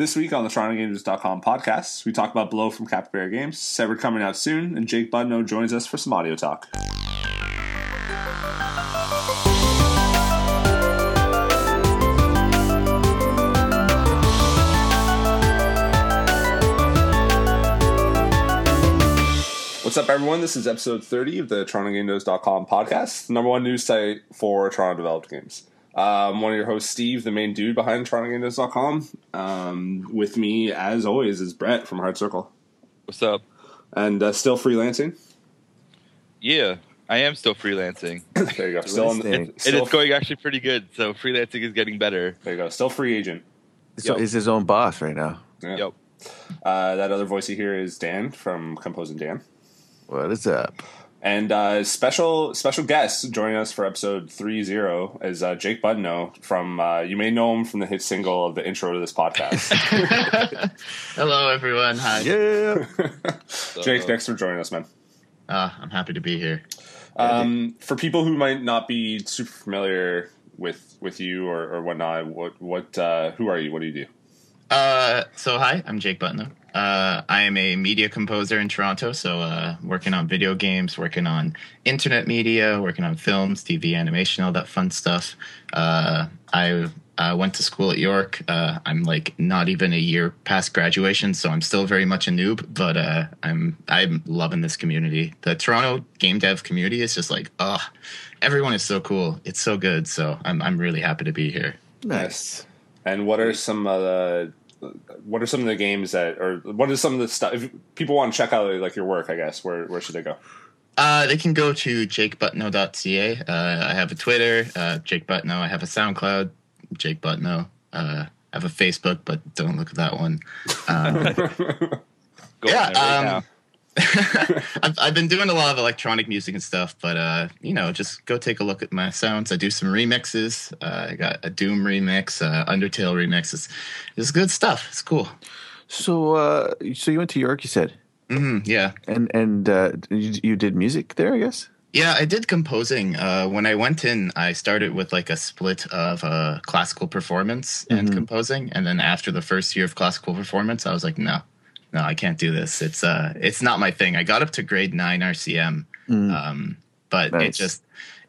This week on the TorontoGameNews.com podcast, we talk about Below from Capybara Games, Severed coming out soon, and Jake Budno joins us for some audio talk. What's up, everyone? This is episode 30 of the TorontoGameNews.com podcast, the number one news site for Toronto developed games. Um, one of your hosts, Steve, the main dude behind TorontoGameNews.com. Um, with me, as always, is Brett from Hard Circle. What's up? And uh, still freelancing. Yeah, I am still freelancing. there you go. Still, in the, and it's going actually pretty good. So freelancing is getting better. There you go. Still free agent. So Yep. he's his own boss right now. Yeah. Yep. Uh, that other voice you hear is Dan from Composing Dan. What is up? And uh, special special guest joining us for episode 30 is uh, Jake Budno from, uh, you may know him from the hit single of the intro to this podcast. Hello, everyone. Hi. Yeah. Jake, thanks for joining us, man. Uh, I'm happy to be here. Um, for people who might not be super familiar with with you or, or whatnot, what what uh, who are you? What do you do? Uh, so, hi, I'm Jake Butner. Uh, I am a media composer in Toronto. So, uh, working on video games, working on internet media, working on films, TV, animation, all that fun stuff. Uh, I uh, went to school at York. Uh, I'm like not even a year past graduation, so I'm still very much a noob. But uh, I'm I'm loving this community. The Toronto game dev community is just like, oh, everyone is so cool. It's so good. So I'm I'm really happy to be here. Nice. And what are some of the what are some of the games that or what is some of the stuff if people want to check out like your work, I guess, where where should they go? Uh, they can go to jakebutno.ca. Uh, I have a Twitter, uh, Jake Butno. I have a SoundCloud, Jake Butno. Uh, I have a Facebook, but don't look at that one. Um, Go Yeah, on there right um, now. I've, I've been doing a lot of electronic music and stuff, but uh, you know, just go take a look at my sounds. I do some remixes. Uh, I got a Doom remix, uh, Undertale remix. It's, it's good stuff. It's cool. So, uh, so you went to York, you said, hmm yeah. and and uh, you, you did music there, I guess. Yeah, I did composing. Uh, when I went in, I started with like a split of uh, classical performance and Mhm. composing, and then after the first year of classical performance, I was like, no, no, I can't do this. It's uh, it's not my thing. I got up to grade nine RCM, Mm. um, but it just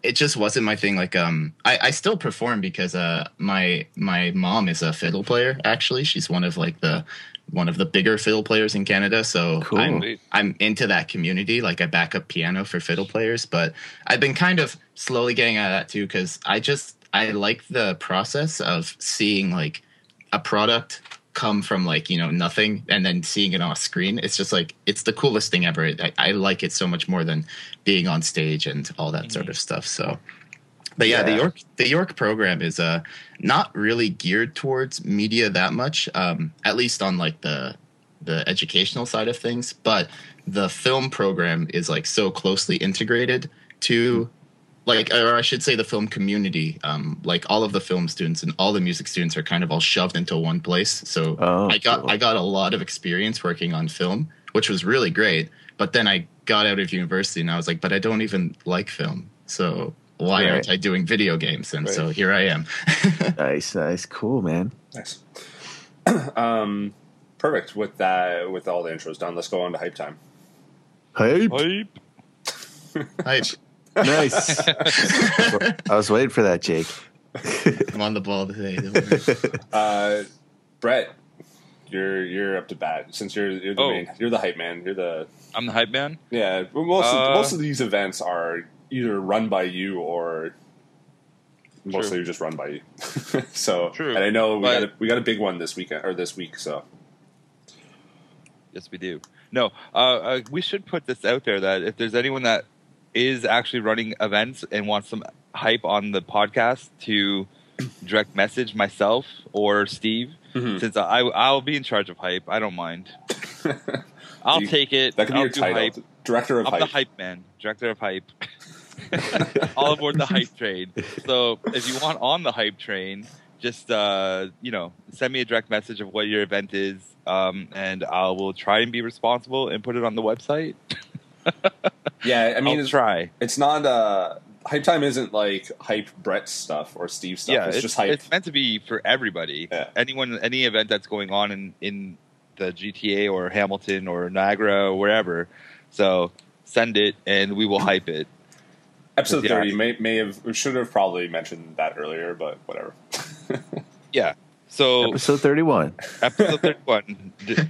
it just wasn't my thing. Like, um, I, I still perform because uh, my my mom is a fiddle player. Actually, she's one of like the one of the bigger fiddle players in Canada. So Cool. I'm I'm into that community. Like I back up piano for fiddle players, but I've been kind of slowly getting out of that too because I just I like the process of seeing like a product come from like you know nothing and then seeing it on a screen. It's just like it's the coolest thing ever. I, I like it so much more than being on stage and all that sort of stuff. So. But yeah, the York the York program is uh not really geared towards media that much, um, at least on like the the educational side of things. But the film program is like so closely integrated to like or I should say the film community. Um, like all of the film students and all the music students are kind of all shoved into one place. So Oh, I got cool. I got a lot of experience working on film, which was really great. But then I got out of university and I was like, but I don't even like film. So why Right. aren't I doing video games? And so here I am. Nice, nice, cool, man. Nice. um, perfect. With that, with all the intros done, let's go on to hype time. Hey, Hype. Hype. Nice. I was waiting for that, Jake. I'm on the ball today. Uh, Brett, you're you're up to bat since you're you're the Oh. main, you're the hype man. You're the I'm the hype man. yeah. well, Most of, Uh, most of these events are either run by you or mostly True. just run by you. so True. and I know we But- got a, we got a big one this weekend or this week. So Yes, we do. No, uh, uh, we should put this out there that if there's anyone that is actually running events and wants some hype on the podcast to direct message myself or Steve, Mhm. since I I'll be in charge of hype. I don't mind. I'll You- take it. that could be I'll your title, hype. director of I'm hype. the hype man, director of hype. All aboard the hype train. So if you want on the hype train, just uh, you know, send me a direct message of what your event is, um, and I will try and be responsible and put it on the website. Yeah, I mean, I'll it's, try. it's not uh hype time isn't like hype Brett stuff or Steve stuff. yeah, it's, it's, just hype. it's meant to be for everybody. Yeah. Anyone, any event that's going on in in the GTA or Hamilton or Niagara or wherever. So send it, and we will hype it. Episode yeah. thirty may may have we should have probably mentioned that earlier, but whatever. Yeah. So Episode 31. episode thirty-one, the,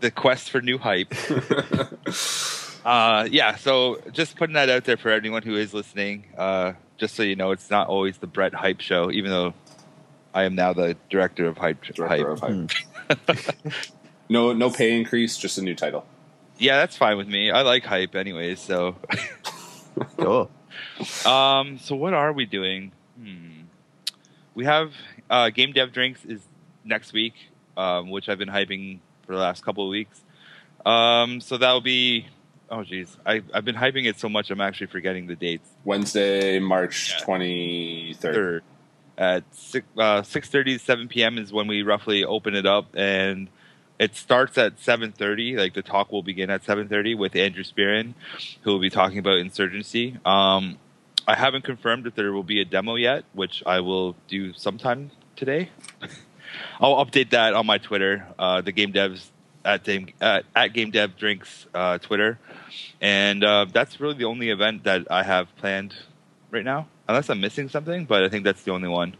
the quest for new hype. Uh, yeah. So just putting that out there for anyone who is listening. Uh, just so you know, it's not always the Brett Hype Show, even though I am now the director of Hype. Director hype. of hype. no no pay increase, just a new title. Yeah, that's fine with me. I like hype, anyways. So. Cool. Um. So what are we doing? Hmm. We have uh, game dev drinks is next week, um, which I've been hyping for the last couple of weeks. Um. So that'll be. Oh geez, I I've been hyping it so much I'm actually forgetting the dates. Wednesday, March twenty. Third at six uh, six thirty to seven p.m. is when we roughly open it up, and it starts at seven thirty. Like the talk will begin at seven thirty with Andrew Spearin, who will be talking about insurgency. Um, I haven't confirmed if there will be a demo yet, which I will do sometime today. I'll update that on my Twitter, uh, the game devs at game at, at game dev drinks uh, Twitter, and uh, that's really the only event that I have planned right now, unless I'm missing something. But I think that's the only one.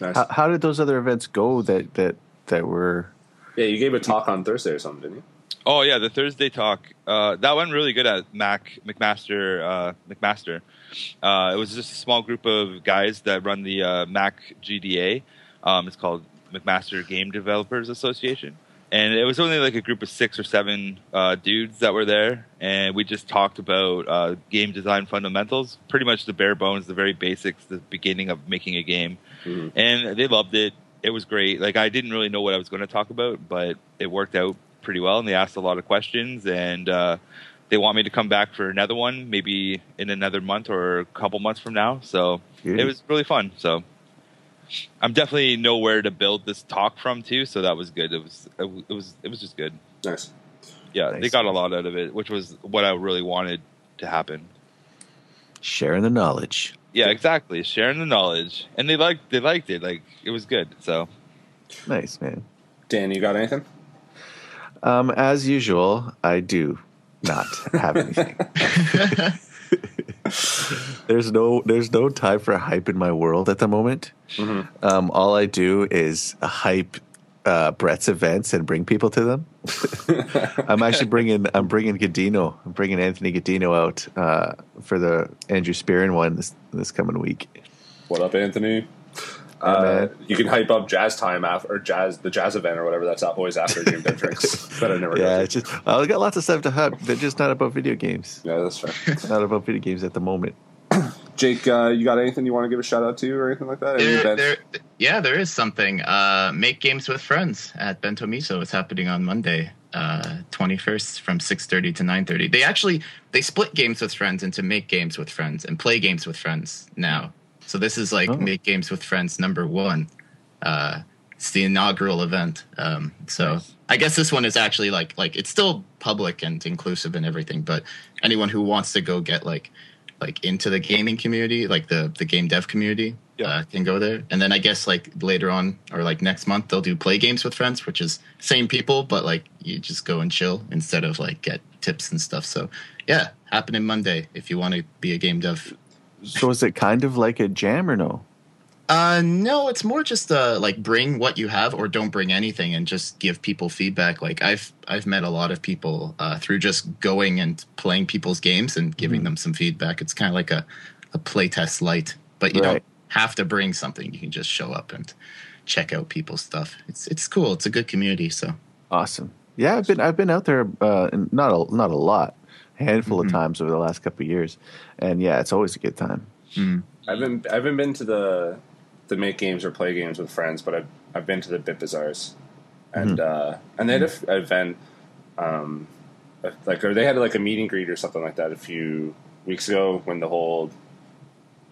Nice. How, how did those other events go that that that were? yeah, you gave a talk on Thursday or something, didn't you? Oh yeah, the Thursday talk uh, that went really good at Mac McMaster uh, McMaster. Uh, it was just a small group of guys that run the uh, Mac GDA. Um, it's called McMaster Game Developers Association, and it was only like a group of six or seven uh, dudes that were there, and we just talked about uh, game design fundamentals, pretty much the bare bones, the very basics, the beginning of making a game, Mhm. and they loved it. It was great. Like I didn't really know what I was going to talk about, but it worked out pretty well, and they asked a lot of questions, and uh, they want me to come back for another one, maybe in another month or a couple months from now. So Beauty. it was really fun. So I'm definitely nowhere to build this talk from too, so that was good. It was it was it was, just good. Nice. Yeah, they got a lot out of it, which was what I really wanted to happen. sharing the knowledge. Yeah, exactly. Sharing the knowledge, and they liked they liked it. Like it was good. So Nice man. Dan, you got anything? Um, as usual, I do not have anything. there's no there's no time for hype in my world at the moment. Mm-hmm. Um, all I do is hype uh, Brett's events and bring people to them. I'm actually bringing I'm bringing Gadino. I'm bringing Anthony Gadino out uh, for the Andrew Spearin one this this coming week. What up, Anthony? Uh, you can hype up jazz time after or jazz the jazz event or whatever. That's always after game dev drinks. But I never. Yeah, go to. it's just I got lots of stuff to hype, but just not about video games. yeah, that's fair. Not about video games at the moment. Jake, uh, you got anything you want to give a shout out to or anything like that? There, there, yeah, there is something. Uh, Make games with friends at Bento Miso. It's happening on Monday, twenty first, from six thirty to nine thirty. They actually they split games with friends into make games with friends and play games with friends now. So this is like Oh. make games with friends number one. Uh, it's the inaugural event. Um, so I guess this one is actually like like it's still public and inclusive and everything, but anyone who wants to go get like like into the gaming community, like the the game dev community, Yeah. uh, can go there. And then I guess like later on or like next month they'll do play games with friends, which is same people, but like you just go and chill instead of like get tips and stuff. So yeah, happening Monday if you want to be a game dev. So is it kind of like a jam or no? Uh, no, it's more just uh like bring what you have or don't bring anything and just give people feedback. Like I've I've met a lot of people uh, through just going and playing people's games and giving them some feedback. It's kind of like a a playtest light, but you Right. don't have to bring something. You can just show up and check out people's stuff. It's it's cool. It's a good community. So Awesome. Yeah, I've been I've been out there uh, not a not a lot, handful Mhm. of times over the last couple of years, and yeah, it's always a good time. I haven't I haven't been to the the make games or play games with friends, but I've I've been to the Bit Bazaars, and uh, and they had an f- event, um, like or they had like a meet and greet or something like that a few weeks ago when the whole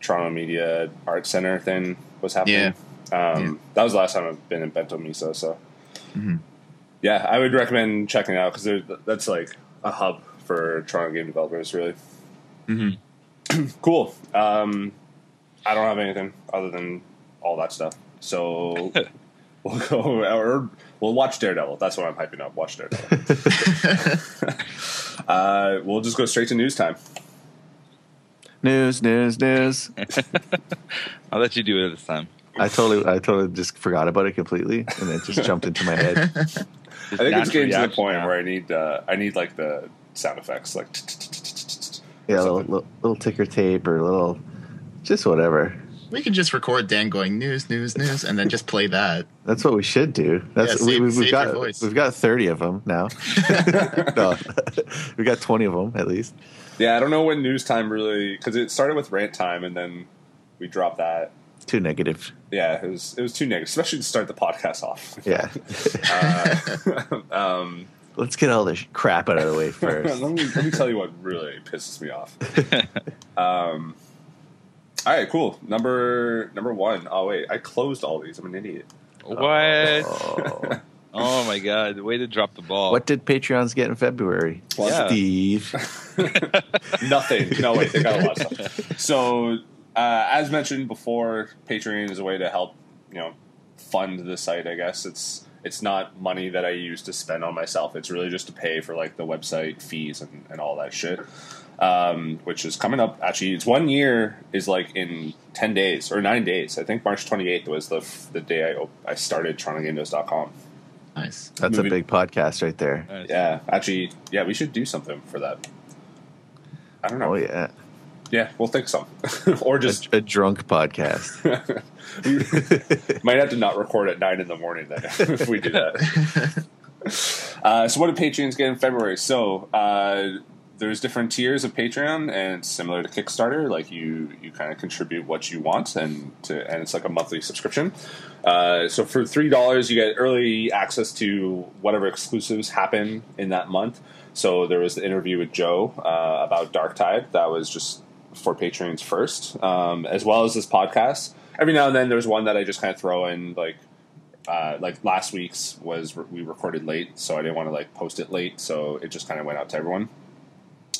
Toronto Media Art Center thing was happening. Um, That was the last time I've been in Bento Miso, so Mhm. yeah, I would recommend checking it out because that's like a hub for Toronto game developers, really. Mhm. cool. Um, I don't have anything other than all that stuff. So we'll go or we'll watch Daredevil. That's what I'm hyping up. Watch Daredevil. uh, we'll just go straight to news time. News, news, news. I'll let you do it this time. I totally, I totally just forgot about it completely, and it just jumped into my head. Just I think it's natural getting to the point now. where I need uh, I need like the sound effects, like Yeah, little, little, ticker tape or little, just whatever. we could just record Dan going news, news, news, and then just play that. That's what we should do. That's Yeah, we, save- we've save got we've got thirty of them now. no, we got twenty of them at least. yeah. I don't know when news time really because it started with rant time and then we dropped that. Too negative. Yeah, it was it was too negative, especially to start the podcast off. Yeah, Uh, um, let's get all this crap out of the way let first. me let me tell you what really pisses me off. um, all right, cool. Number number one. Oh wait, I closed all these. I'm an idiot. What? Oh. Oh my god, the way to drop the ball. What did Patreons get in February? Yeah. Steve. Nothing. No wait, they got a lot of stuff. So uh, as mentioned before, Patreon is a way to help you know fund the site. I guess it's it's not money that I use to spend on myself. It's really just to pay for like the website fees and, and all that shit. Um, which is coming up. Actually, it's one year is like in ten days or nine days. I think March twenty eighth was the f- the day I op- I started TorontoGameNews.com. Nice. That's Movie- a big podcast right there. Nice. Yeah, actually, yeah, we should do something for that. I don't know. Oh yeah, Yeah, we'll think some, or just a drunk podcast. we might have to not record at nine in the morning then if we do that. Uh, so, what did Patreons get in February? So, uh, there's different tiers of Patreon, and similar to Kickstarter. Like you, you kind of contribute what you want, and to, and it's like a monthly subscription. Uh, so, for three dollars, you get early access to whatever exclusives happen in that month. So, there was the interview with Joe uh, about Dark Tide. That was just for Patreons first, um, as well as this podcast. Every now and then, there's one that I just kind of throw in, like uh, like last week's was we recorded late, so I didn't want to like post it late, so it just kind of went out to everyone.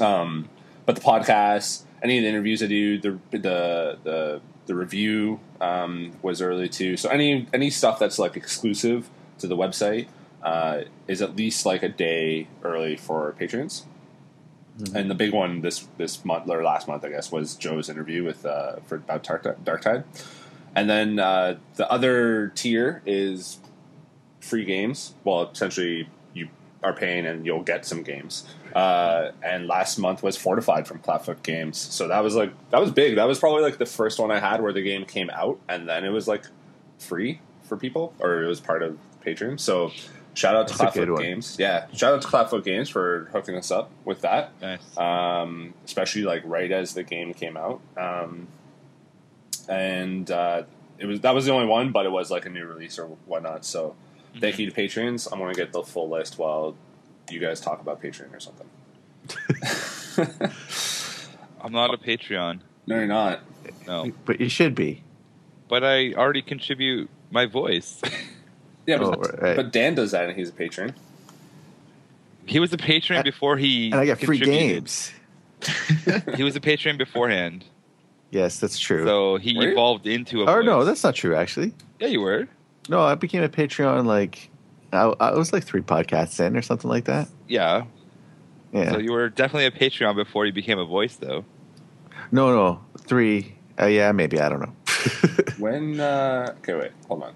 Um, but the podcast, any of the interviews I do, the the the, the review um, was early too. So any any stuff that's like exclusive to the website uh, is at least like a day early for patrons. And the big one this this month or last month, I guess, was Joe's interview with uh, for about Dark, Dark Tide. And then uh, the other tier is free games. Well, essentially, you are paying and you'll get some games. Uh, and last month was Fortified from Flatfoot Games. So that was like that was big. That was probably like the first one I had where the game came out and then it was like free for people or it was part of Patreon. So shout out to That's a good Flatfoot one. Games. Yeah, shout out to Flatfoot Games for hooking us up with that Nice. um, especially like right as the game came out. Um, and uh, it was that was the only one, but it was like a new release or whatnot. So thank you to patrons. I'm going to get the full list while you guys talk about Patreon or something. I'm not a Patreon. No, you're not. No, but you should be. but I already contribute my voice. Yeah, but, Oh, right. but Dan does that and he's a patron. he was a patron before he And I get free games. He was a patron beforehand, Yes, that's true. so he Were you? evolved into a. or no, that's not true. Actually, yeah, you were. no, I became a Patreon like I, I was like three podcasts in or something like that. Yeah, Yeah, so you were definitely a Patreon before you became a voice, though. no, no, three. Uh, yeah, maybe I don't know. When uh, okay, wait, hold on.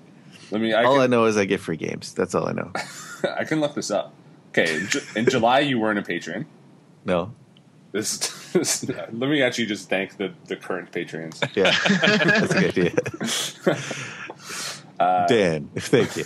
Let me. I all can, I know is I get free games. That's all I know. I can look this up. Okay, in, Ju- in July you weren't a patron. No, This, this let me actually just thank the the current patrons. yeah, that's a good idea. Uh, Dan, thank you.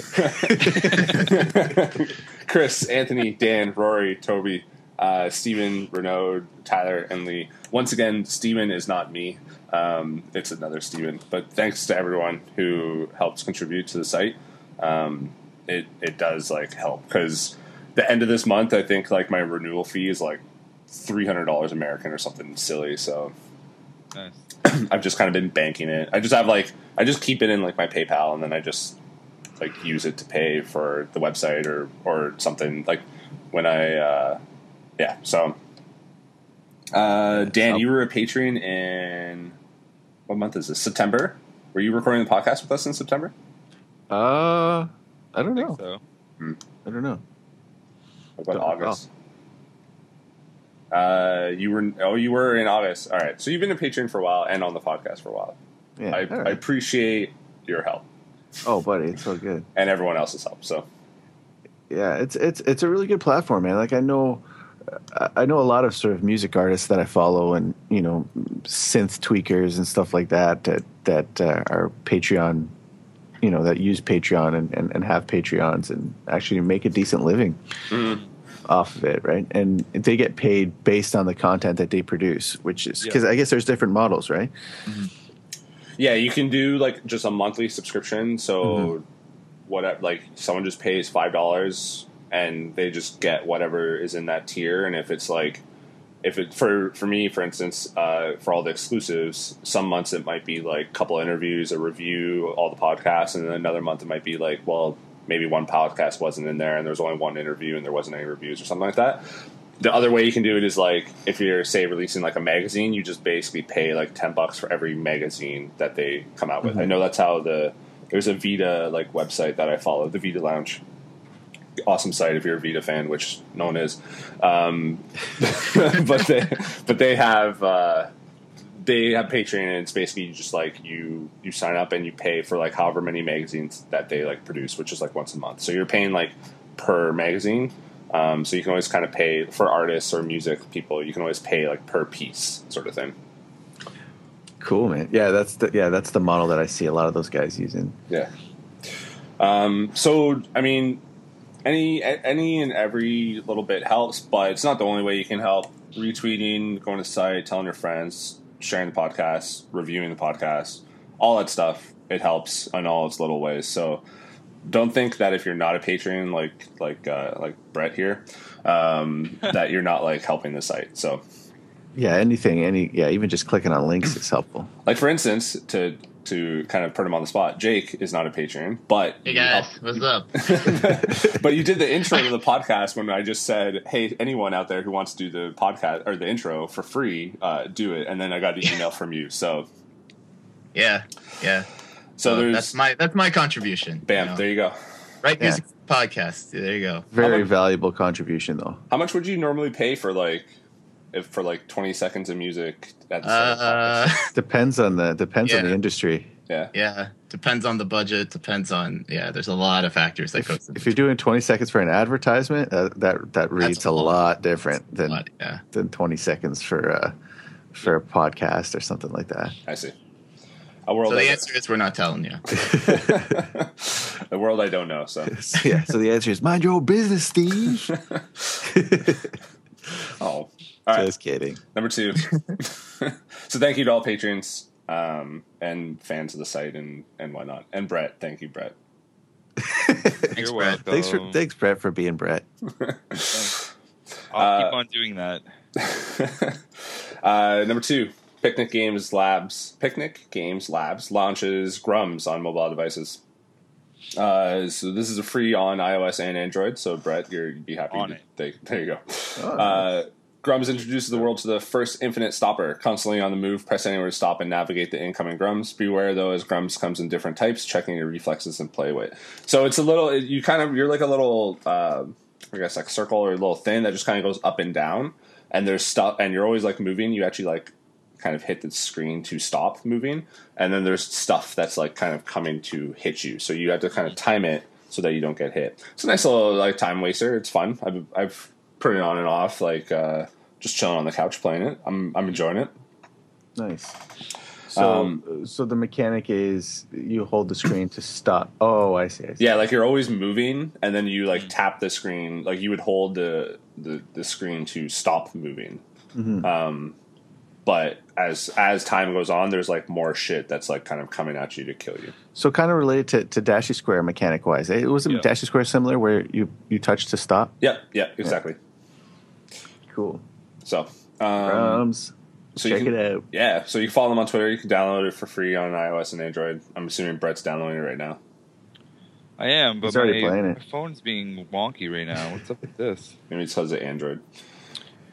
Chris, Anthony, Dan, Rory, Toby, uh, Stephen, Renaud, Tyler, and Lee. Once again, Stephen is not me. Um, it's another Stephen. But thanks to everyone who helps contribute to the site. Um, it it does like help because the end of this month, I think like my renewal fee is like three hundred dollars American or something silly. So Nice. I've just kind of been banking it. I just have like I just keep it in like my PayPal and then I just like use it to pay for the website or or something like when I uh yeah so Uh, Dan, So- you were a patron in what month is this? September. Were you recording the podcast with us in September? Uh, I don't I think know. so. I don't know. What about Don't recall. August? Uh, you were oh you were in August. All right, so you've been a patron for a while and on the podcast for a while. Yeah. I, all I appreciate your help oh, buddy, it's so good. and everyone else's help. So Yeah, it's it's it's a really good platform, man. Like I know, I- know a lot of sort of music artists that I follow, and you know, synth tweakers and stuff like that that that uh, are Patreon, you know, that use Patreon and, and and have Patreons and actually make a decent living off of it, right? And they get paid based on the content that they produce, which is because I guess there's different models, right? yeah, you can do like just a monthly subscription. So Mm-hmm. whatever, like someone just pays five dollars and they just get whatever is in that tier. And if it's like if it for for me, for instance, uh, for all the exclusives, some months it might be like a couple interviews, a review, all the podcasts, and then another month it might be like, well, maybe one podcast wasn't in there, and there was only one interview, and there wasn't any reviews or something like that. The other way you can do it is like if you're say releasing like a magazine, you just basically pay like ten bucks for every magazine that they come out with. I know that's how the there's a Vita like website that I follow, the Vita Lounge awesome site if you're a Vita fan, which no one is. Um, but they but they have uh, they have Patreon, and it's basically just like you you sign up and you pay for like however many magazines that they like produce, which is like once a month. So you're paying like per magazine. Um, so you can always kind of pay for artists or music people. You can always pay like per piece, sort of thing. Cool, man. Yeah, that's the yeah that's the model that I see a lot of those guys using. Yeah. Um, so I mean, any any and every little bit helps, but it's not the only way you can help. Retweeting, going to the site, telling your friends, sharing the podcast, reviewing the podcast, all that stuff. It helps in all its little ways. So don't think that if you're not a patron like like uh, like Brett here, um, that you're not like helping the site. So Yeah, anything, any yeah, even just clicking on links is helpful. like for instance, to to kind of put him on the spot, Jake is not a patron, but Hey you guys, help- what's up? but you did the intro to the podcast when I just said, "Hey, anyone out there who wants to do the podcast or the intro for free, uh, do it." And then I got the email from you. So, Yeah, yeah. so Well, there's that's my that's my contribution. bam. you know. There you go. Right Yeah. music podcast. There you go. Very much- valuable contribution, though. How much would you normally pay for like, if for like twenty seconds of music at the start of the Uh. Depends on the depends on the industry. Yeah, yeah, depends on the budget. Depends on yeah. There's a lot of factors that If, goes. if you're doing 20 seconds for an advertisement, uh, that that reads a a lot. lot different than lot, yeah. than 20 seconds for uh, for a podcast or something like that. I see. A world. So the don't- answer is we're not telling you. the world I don't know. So, So, yeah. So the answer is mind your own business, Steve. oh, all right. Just kidding. Number two. so thank you to all patrons um, and fans of the site and and whatnot. And Brett, thank you, Brett. You're Brett. welcome. Thanks for thanks Brett for being Brett. I'll Uh, keep on doing that. uh, number two, Picnic Games Labs. Picnic Games Labs launches Grums on mobile devices. Uh, so this is a free on iOS and Android. So Brett, you're, you'd be happy. On to, it. They, there you go. Oh, Uh, Grums introduces the world to the first infinite stopper. Constantly on the move, press anywhere to stop and navigate the incoming Grums. Beware though, as Grums comes in different types, checking your reflexes and play weight. So it's a little, you kind of, you're like a little, uh, I guess like circle or a little thing that just kind of goes up and down. And there's stuff, and you're always like moving. You actually like kind of hit the screen to stop moving. And then there's stuff that's like kind of coming to hit you. So you have to kind of time it so that you don't get hit. It's a nice little like time waster. It's fun. I've, I've put it on and off, like uh, just chilling on the couch playing it. I'm I'm enjoying it. Nice. So Um, so the mechanic is you hold the screen to stop. Oh, I see. I see. Yeah, like you're always moving, and then you like tap the screen. Like you would hold the the, the screen to stop moving. Um, but as as time goes on, there's like more shit that's like kind of coming at you to kill you. So kind of related to, to Dashy Square mechanic wise. It wasn't Yeah. Dashy Square similar where you you touch to stop. Yep, yeah, exactly. Cool. So, um, Grums. so you check can- it out. Yeah, so you can follow them on Twitter. You can download it for free on iOS and Android. I'm assuming Brett's downloading it right now. I am, but my, playing my phone's being wonky right now. What's up with this? Maybe it's because of Android.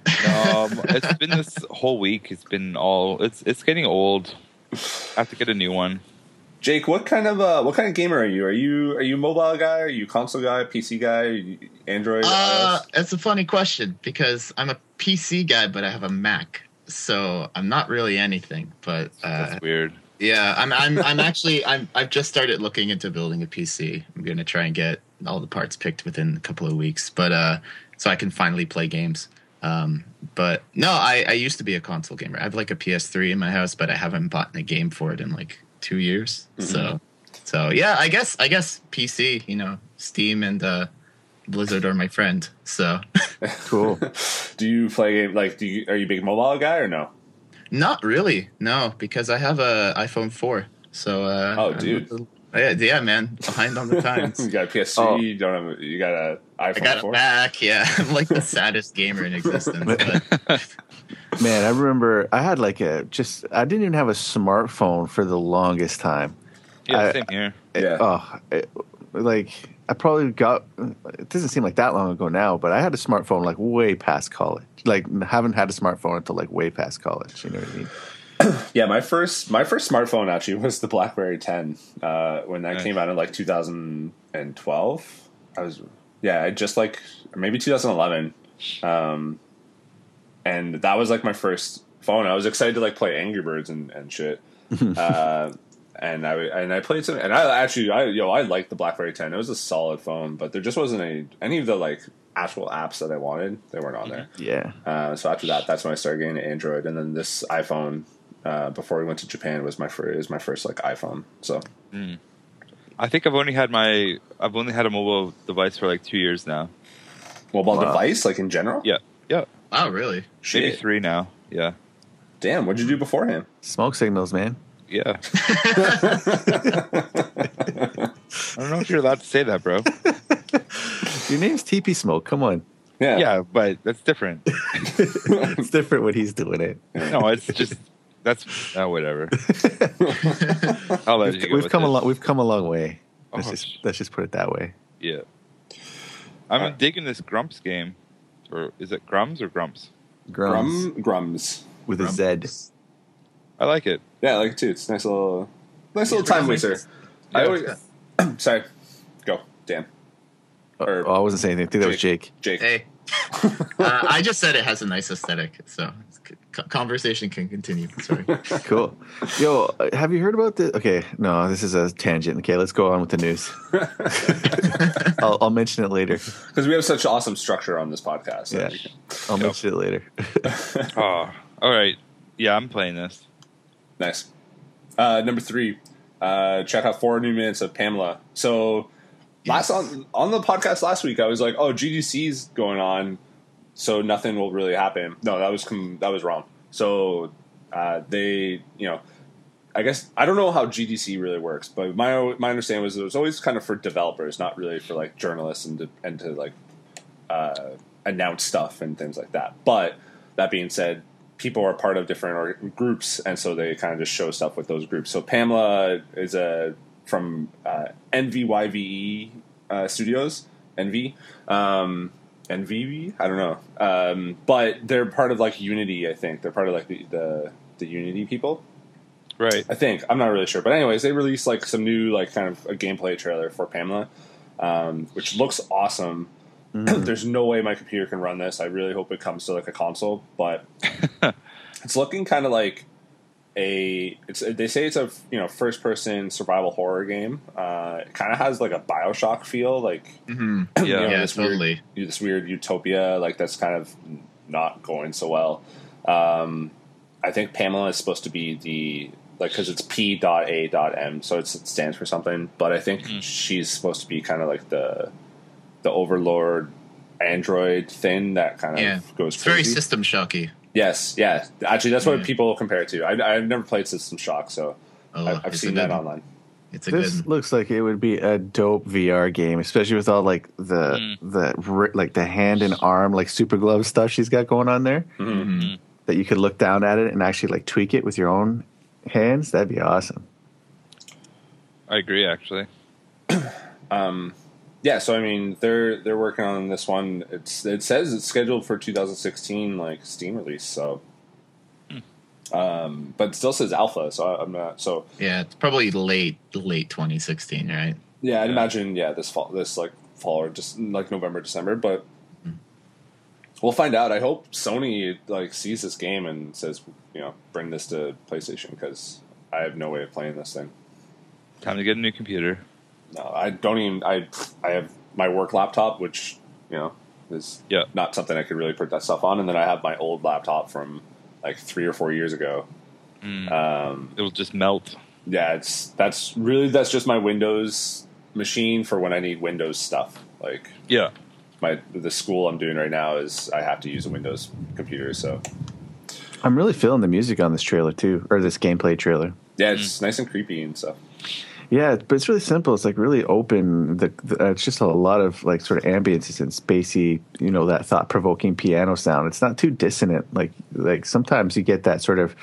Um, it's been this whole week. It's been all. It's it's getting old. I have to get a new one. Jake, what kind of uh, what kind of gamer are you? Are you are you mobile guy? Are you console guy? PC guy? Android? Uh, iOS? it's a funny question because I'm a PC guy, but I have a Mac, so I'm not really anything. But uh, That's weird. yeah, I'm I'm I'm actually I'm I've just started looking into building a PC. I'm gonna try and get all the parts picked within a couple of weeks, but uh, so I can finally play games. Um, but no, I I used to be a console gamer. I have like a PS3 in my house, but I haven't bought a game for it in like two years. So so yeah, I guess I guess PC. You know, Steam and uh, Blizzard are my friend. So Cool. do you play game like? Do you are you a big mobile guy or no? not really, no, because I have a iPhone four. So uh, Oh, dude. little- yeah, yeah, man, behind on the times. you got a PS3. Oh. You don't have. You got a iPhone I got four? it back. Yeah, I'm like the saddest gamer in existence. But Man, I remember I had like a just I didn't even have a smartphone for the longest time. Yeah, I- same here. It- Yeah. oh, it- like I probably got. It doesn't seem like that long ago now, but I had a smartphone like way past college. Like haven't had a smartphone until like way past college. You know what I mean? Yeah, my first my first smartphone actually was the BlackBerry 10 uh, when that Nice. came out in like 2012. I was yeah, I just like maybe 2011, um, and that was like my first phone. I was excited to like play Angry Birds and, and shit. uh, and I and I played some, and I actually I yo I liked the BlackBerry 10. It was a solid phone, but there just wasn't any any of the like actual apps that I wanted. They weren't on there. Yeah. Uh, so after that, that's when I started getting Android, and then this iPhone uh, before we went to Japan was my first was my first like iPhone. So I think I've only had my I've only had a mobile device for like two years now. mobile Wow. device, like in general. Yeah, yeah, oh, really? maybe three now. Yeah, Damn, what'd you do beforehand? Smoke signals, man. yeah. I don't know if you're allowed to say that, bro. Your name's TP Smoke. Come on. Yeah, Yeah, but that's different. it's different when he's doing it. No, it's just that's oh, whatever. I'll let you go We've with come a long. We've come a long way. Oh, let's Oh, just let's just put it that way. Yeah, I'm Alright. digging this Grumps game, or is it Grums or Grumps? Grums Grum Grums. with a Z. I like it. Yeah, I like it too. It's a nice little nice Yeah, little time Grums. waster. I Yeah. always sorry. Go, Dan. Or- oh, I wasn't saying anything. I think that was Jake. Jake. Hey, uh, I just said it has a nice aesthetic, so c- conversation can continue. Sorry. Cool. Yo, uh, have you heard about this? Okay, no, this is a tangent. Okay, let's go on with the news. I'll, I'll mention it later. Because we have such awesome structure on this podcast. Yeah. can- I'll mention it later. Oh, all right. Yeah, I'm playing this. Nice. Uh, number three, uh, check out four new minutes of Pamela. So last on on the podcast last week, I was like, "Oh, GDC's going on, so nothing will really happen." No, that was com- that was wrong. So uh, they, you know, I guess I don't know how GDC really works, but my my understanding was it was always kind of for developers, not really for like journalists and to, and to like uh, announce stuff and things like that. But that being said, people are part of different or- groups, and so they kind of just show stuff with those groups. So Pamela is a from uh, NVYVE uh, Studios, NV. Um, NVV, I don't know, um, but they're part of like Unity. I think they're part of like the the, the Unity people. Right. I think I'm not really sure, but anyways, they released like some new like kind of a gameplay trailer for Pamela, um, which looks awesome. There's no way my computer can run this. I really hope it comes to like a console, but it's looking kind of like a. It's they say it's a you know first person survival horror game. Uh, it kind of has like a Bioshock feel, like hmm Yeah. you know, Yeah, this weird- this weird utopia like that's kind of not going so well. Um, I think Pamela is supposed to be the like because it's P dot A dot M, so it's, it stands for something. But I think Mhm. she's supposed to be kind of like the the overlord android thing that kind of Yeah. goes It's very system shocky. Yes, yeah. Actually, that's what Yeah. people compare it to. I, I've never played System Shock, so Oh, I've, I've seen a that online. It's a This good. looks like it would be a dope VR game, especially with all like the Mm. the like the hand and arm like super glove stuff she's got going on there. Mhm. Mhm. That you could look down at it and actually like tweak it with your own hands. That'd be awesome. I agree. Actually, Um, yeah, so I mean, they're they're working on this one. It's it says it's scheduled for 2016 like Steam release. So, um, but it still says alpha. So I, I'm not. So Yeah, it's probably late late 2016, right? yeah, I'd Yeah. imagine yeah this fall this like fall or just like November December. But we'll find out. I hope Sony like sees this game and says you know bring this to PlayStation because I have no way of playing this thing. Time to get a new computer. No, I don't even. I I have my work laptop, which you know is Yeah. not something I could really put that stuff on, and then I have my old laptop from like three or four years ago. Mm. Um, It'll just melt. yeah, it's that's really that's just my Windows machine for when I need Windows stuff. Like Yeah. my the school I'm doing right now is I have to use a Windows computer, so I'm really feeling the music on this trailer too, or this gameplay trailer. yeah, it's nice and creepy and stuff. Yeah, but it's really simple. It's like really open. The, the uh, it's just a lot of like sort of ambience and spacey. You know that thought provoking piano sound. It's not too dissonant. Like like sometimes you get that sort of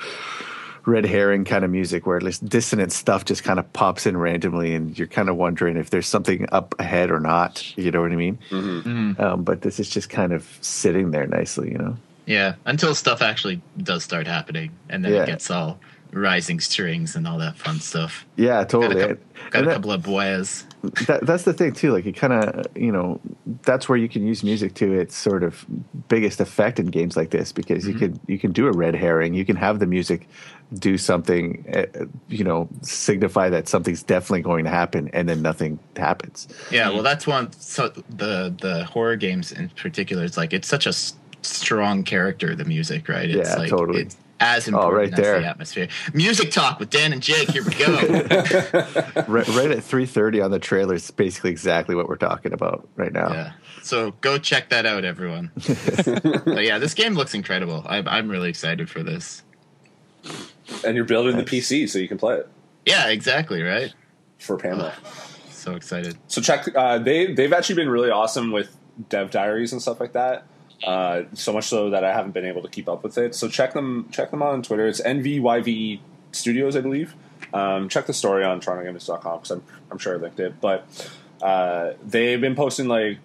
red herring kind of music where at least dissonant stuff just kind of pops in randomly, and you're kind of wondering if there's something up ahead or not. You know what I mean? Mm-hmm. Um, but this is just kind of sitting there nicely. You know? Yeah, until stuff actually does start happening, and then Yeah. it gets all rising strings and all that fun stuff. Yeah, Got totally. a, couple, got a that- couple of boyas. that, that's the thing too. Like it kind of, you know, that's where you can use music to its sort of biggest effect in games like this because you can you can do a red herring. You can have the music do something, uh, you know, signify that something's definitely going to happen, and then nothing happens. Yeah, well, that's one. So the the horror games in particular, it's like it's such a strong character. The music, right? It's Yeah, like, totally. It's as important right as there. the atmosphere. Music talk with Dan and Jake. Here we go. right, right at three thirty on the trailer is basically exactly what we're talking about right now. yeah. So go check that out, everyone. but yeah, this game looks incredible. I'm I'm really excited for this. And you're building the PC so you can play it Yeah, exactly. Right. for Pamela. So excited. So check. Uh, they they've actually been really awesome with dev diaries and stuff like that. Uh, so much so that I haven't been able to keep up with it. So check them check them out on Twitter. It's NVYVE Studios, I believe. Um, check the story on TorontoGameNews.com because I'm I'm sure I linked it. But uh, they've been posting like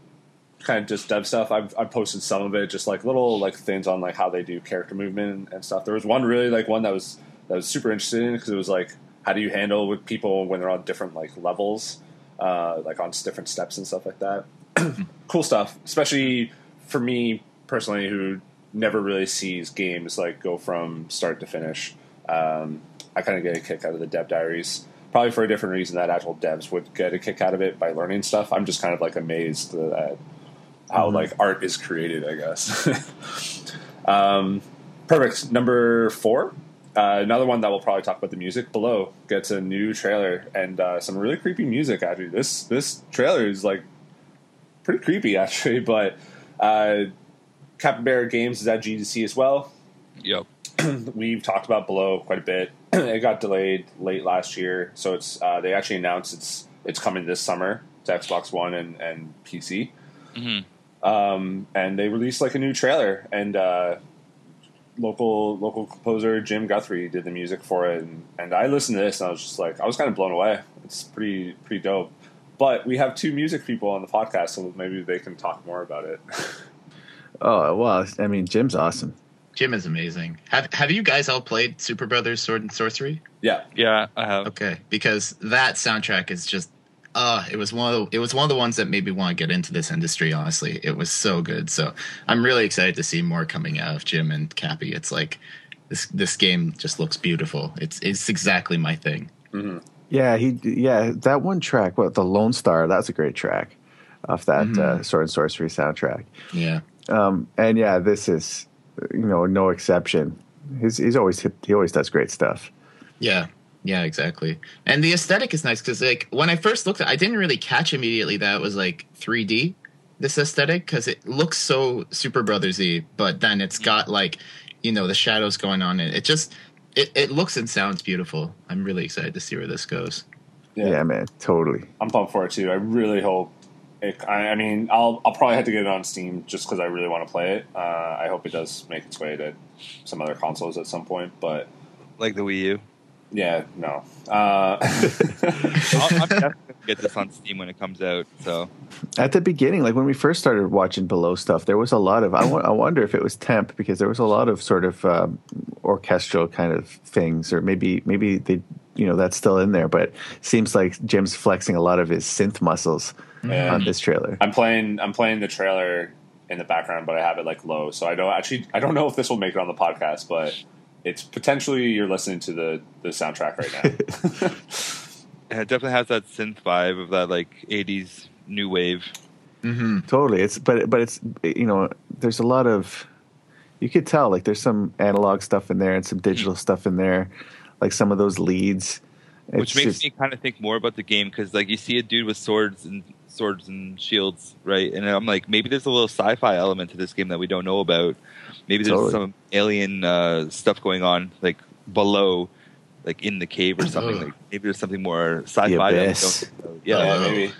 kind of just dev stuff. I've I've posted some of it, just like little like things on like how they do character movement and, stuff. There was one really like one that was that was super interested in because it was like how do you handle with people when they're on different like levels, uh, like on different steps and stuff like that. cool stuff, especially for me personally, who never really sees games like go from start to finish. Um, I kind of get a kick out of the dev diaries, probably for a different reason that actual devs would get a kick out of it by learning stuff. I'm just kind of like amazed at how like art is created, I guess. um, perfect. Number four. Uh, another one that we'll probably talk about the music below gets a new trailer and uh, some really creepy music. Actually, this this trailer is like pretty creepy actually. But uh, Capybara Games is at GDC as well. Yep. We've talked about below quite a bit. it got delayed late last year, so it's uh, they actually announced it's it's coming this summer to Xbox One and, and PC. hmm Um, and they released like a new trailer, and uh, local local composer Jim Guthrie did the music for it, and, and I listened to this and I was just like I was kind of blown away. It's pretty pretty dope. But we have two music people on the podcast, so maybe they can talk more about it. Oh well, I mean, Jim's awesome. Jim is amazing. Have Have you guys all played Super Brothers Sword and Sworcery? yeah, Yeah, I have. Okay, because that soundtrack is just uh it was one of the, it was one of the ones that made me want to get into this industry honestly. It was so good. So, I'm really excited to see more coming out of Jim and Cappy. It's like this this game just looks beautiful. It's it's exactly my thing. Yeah, he yeah that one track, what the Lone Star, that's a great track off that uh, Sword and Sworcery soundtrack. Yeah. Um, and yeah, this is you know no exception. He's he's always he always does great stuff. Yeah. Yeah, exactly. And the aesthetic is nice because, like, when I first looked at, I didn't really catch immediately that it was like 3D. This aesthetic because it looks so Super Brothersy, but then it's got like, you know, the shadows going on. It, it just it, it looks and sounds beautiful. I'm really excited to see where this goes. Yeah, man, totally. I'm pumped for it too. I really hope. It, I, I mean, I'll I'll probably have to get it on Steam just because I really want to play it. Uh, I hope it does make its way to some other consoles at some point. But Like the Wii U. Yeah, no. Uh, I'll, I'm definitely gonna get this on Steam when it comes out. So At the beginning, like when we first started watching below stuff, there was a lot of. I wo- I wonder if it was temp because there was a lot of sort of um, orchestral kind of things, or maybe maybe they, you know, that's still in there. But it seems like Jim's flexing a lot of his synth muscles Yeah. on this trailer. I'm playing. I'm playing the trailer in the background, but I have it like low, so I don't actually. I don't know if this will make it on the podcast, but it's potentially you're listening to the the soundtrack right now. it definitely has that synth vibe of that like '80s new wave. Mm-hmm. Totally, it's but but it's you know, there's a lot of. You could tell like there's some analog stuff in there and some digital stuff in there, like some of those leads. which makes just- me kind of think more about the game because like you see a dude with swords and swords and shields right and i'm like maybe there's a little sci-fi element to this game that we don't know about maybe there's Totally. some alien uh, stuff going on like below like in the cave or something like maybe there's something more sci-fi that we don't know. yeah yeah, Oh. maybe.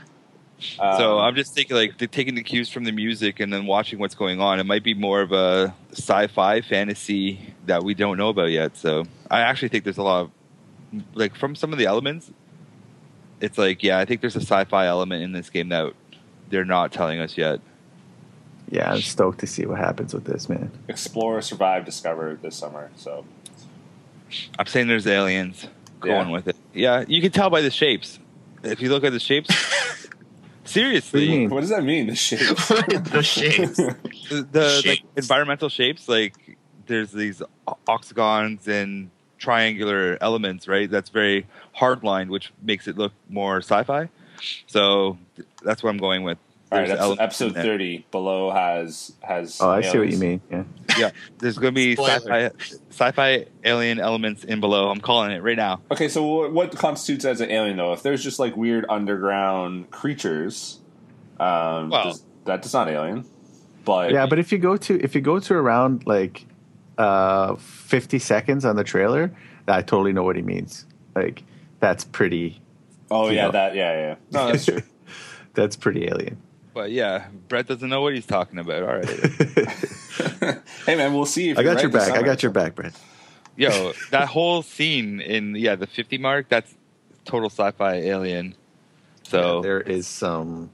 so Um, i'm just thinking like the, taking the cues from the music and then watching what's going on it might be more of a sci-fi fantasy that we don't know about yet so i actually think there's a lot of like from some of the elements it's like yeah i think there's a sci-fi element in this game that they're not telling us yet yeah, I'm stoked to see what happens with this man. explore, survive, discover this summer. So i'm saying there's aliens Yeah. going with it yeah you can tell by the shapes if you look at the shapes seriously do you what does that mean? The shape. the shapes. the, the like, environmental shapes like there's these o- octagons and triangular elements right that's very hard lined which makes it look more sci-fi so that's what i'm going with All right, episode, episode thirty below has has. Oh, I see what you mean. Yeah. yeah there's going to be sci-fi, sci-fi alien elements in below i'm calling it right now Okay, so what- what constitutes as an alien though? If there's just like weird underground creatures, um, Well- does, that does not alien. But yeah, but if you go to if you go to around like uh 50 seconds on the trailer, I totally know what he means. Like that's pretty oh yeah, know. that yeah yeah. No, that's true. that's pretty alien. But yeah brett doesn't know what he's talking about all right hey man, we'll see. If I got right your this back. I got your back, Brett. yo that whole scene in yeah the 50 mark that's total sci-fi alien so Yeah, there is some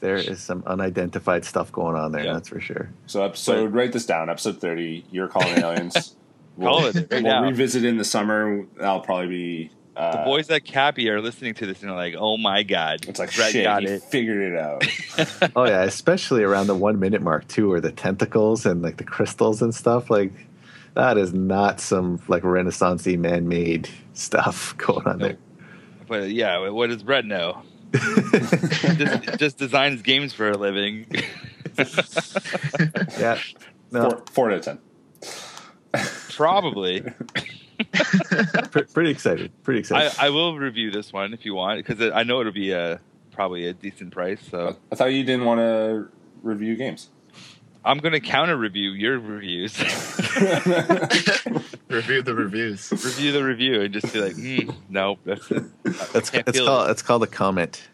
there is some unidentified stuff going on there. Yeah. That's for sure. So episode, write this down. Episode thirty. You're calling aliens. We'll, Call it right we'll now. revisit in the summer. That'll probably be. Uh, the boys at Capy are listening to this and are like, "Oh my god, It's like Brett shit. got he it." figured it out. Oh yeah, especially around the one minute mark too, where the tentacles and like the crystals and stuff. Like that is not some like Renaissancey man made stuff going on Nope. But yeah, what does Brett know? just, just designs games for a living. yeah. No, Four, four out of ten. Probably. Pre- pretty excited. Pretty excited. I will review this one if you want because I know it'll be a probably a decent price. So I thought you didn't want to review games. I'm going to counter review your reviews, Review the reviews. review the review, and just be like, mm, nope, that's it. that's it's called it. it's called a comment.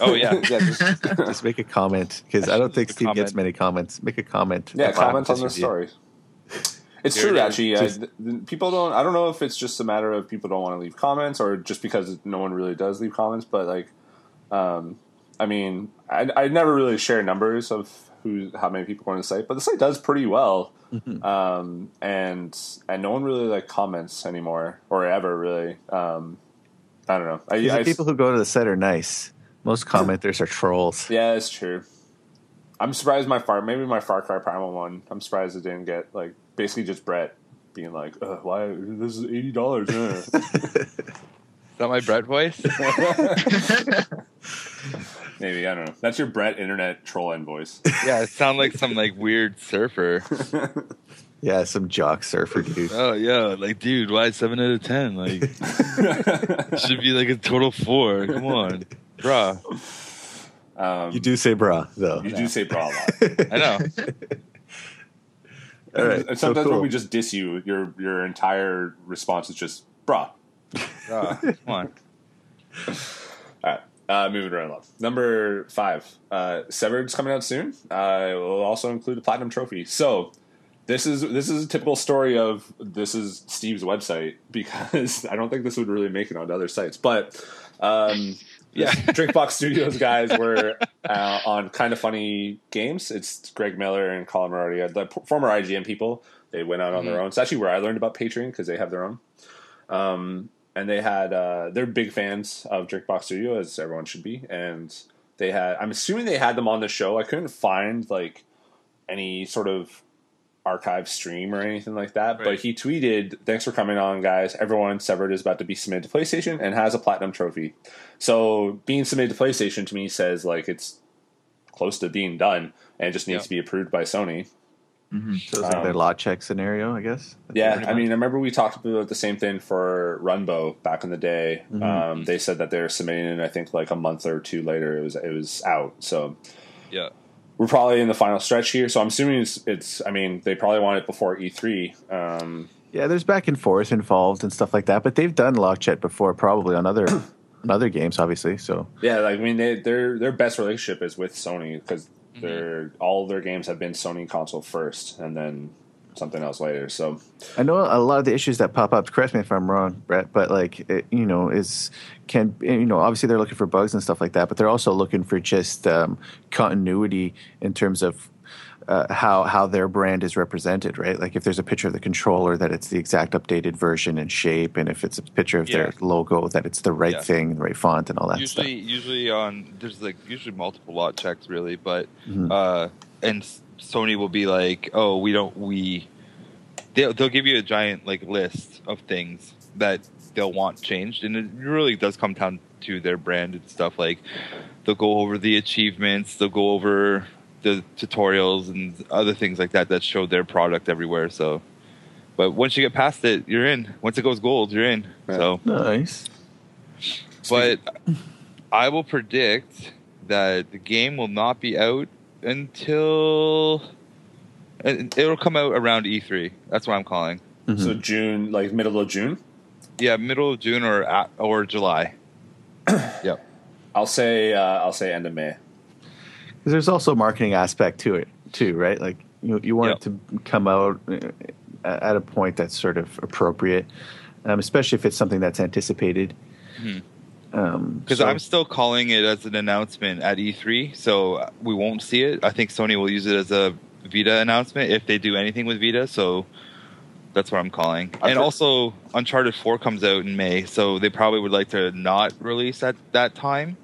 Oh yeah, yeah, just, Just make a comment because I don't think A Steve gets many comments. Make a comment. yeah. about Comment on the review. story. It's true, it actually. Uh, Just- people don't. I don't know if it's just a matter of people don't want to leave comments, or just because no one really does leave comments. But like, um, I mean, I, I never really share numbers of who, how many people go on the site, but the site does pretty well. Mm-hmm. Um, and and no one really like comments anymore, or ever really. Um, I don't know. I, the people who go to the site are nice. Most commenters are trolls. Yeah, it's true. I'm surprised my far maybe my Far Cry Primal one. I'm surprised it didn't get like basically just Brett being like, uh, "Why this is eighty dollars?" is that my Brett voice? maybe I don't know. That's your Brett internet troll end voice. yeah, it sounds like some like weird surfer. Yeah, some jock surfer dude. Oh yeah, like dude, why seven out of ten? Like should be like a total four. Come on, bruh. um, You do say bra though. you do say bra a lot. I know. All right. And so sometimes cool. when we just diss you, your your entire response is just bra. Bruh, come on. All right. Uh, moving right along. Number five. Uh, Severed's coming out soon. Uh, it will also include a platinum trophy. So, this is this is a typical story of this is Steve's website because I don't think this would really make it onto other sites. But um, yeah, Drinkbox Studios guys were uh, on kind of funny games. It's Greg Miller and Colin Moriarty, the p- former IGN people. They went out on their Mhm. own. It's actually where I learned about Patreon because they have their own. Um, and they had uh, they're big fans of Drinkbox Studio as everyone should be, and they had. I'm assuming they had them on the show. I couldn't find like any sort of archive stream or anything like that. But he tweeted, "Thanks for coming on, guys. Everyone, Severed is about to be submitted to PlayStation and has a platinum trophy. So being submitted to PlayStation to me says like it's close to being done and just needs Yeah. to be approved by Sony. So it's like their Um, lot check scenario, I guess. Yeah, I mean, I remember we talked about the same thing for Runbow back in the day. Mhm. Um, they said that they're submitting it. I think like a month or two later, it was it was out. So Yeah. We're probably in the final stretch here. So I'm assuming it's. it's I mean, they probably want it before E3. Um, Yeah, there's back and forth involved and stuff like that, but they've done lot check before, probably on other on other games, obviously. So yeah, like I mean, they, their their best relationship is with Sony because Mm-hmm. they're all their games have been Sony console first, and then something else later. So I know a lot of the issues that pop up. Correct me if I'm wrong, Brett, but like it, you know, is can you know obviously they're looking for bugs and stuff like that, but they're also looking for just um, continuity in terms of uh, how how their brand is represented, right? Like if there's a picture of the controller, that it's the exact updated version and shape, and if it's a picture of their logo, that it's the right Yeah. thing, the right font, and all that stuff. usually usually on there's like usually multiple lot checks really but Mhm. uh and S- sony will be like oh we don't we they'll, they'll give you a giant like list of things that they'll want changed and it really does come down to their brand and stuff like they'll go over the achievements they'll go over the tutorials and other things like that that show their product everywhere so but once you get past it you're in once it goes gold you're in Yeah. so. Nice. but I will predict that the game will not be out until it'll come out around E3. That's what I'm calling. Mhm. so June, like middle of June. Yeah, middle of June or at, or July. yep. I'll say uh, I'll say end of May. 'Cause there's also a marketing aspect to it too, right? Like you you want it to come out uh, at a point that's sort of appropriate, um, especially if it's something that's anticipated. Um, Because so- I'm still calling it as an announcement at E3, so we won't see it. I think Sony will use it as a Vita announcement if they do anything with Vita. So that's what I'm calling. I've and heard- also, Uncharted 4 comes out in May, so they probably would like to not release at that time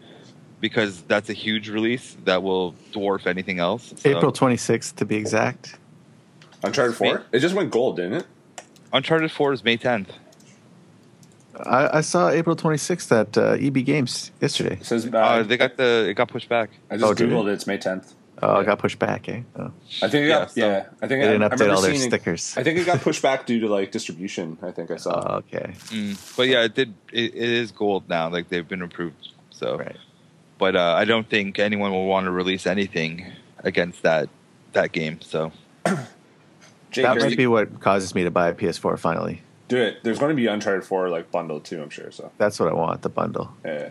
because that's a huge release that will dwarf anything else. So- April 26th to be exact. Uncharted Four. It just went gold, didn't it? Uncharted 4 is May 10th. I, I saw April 26th at uh, EB Games yesterday. It says uh, Uh, they got the it got pushed back. I just Oh, googled it? it. It's May tenth. Oh, Yeah. it got pushed back, eh? Oh. I think it Yeah, got so- yeah. I think They I, didn't I update remember all their seeing it- stickers. I think it got pushed back due to like distribution. I think I saw. Oh, okay. Mm. But yeah, it did. It, it is gold now. Like they've been approved. So. Right. but uh, I don't think anyone will want to release anything against that that game. So Jake, That might you- be what causes me to buy a PS4 finally. Do it. There's going to be Uncharted Four like bundle too. I'm sure. So That's what I want, the bundle. yeah.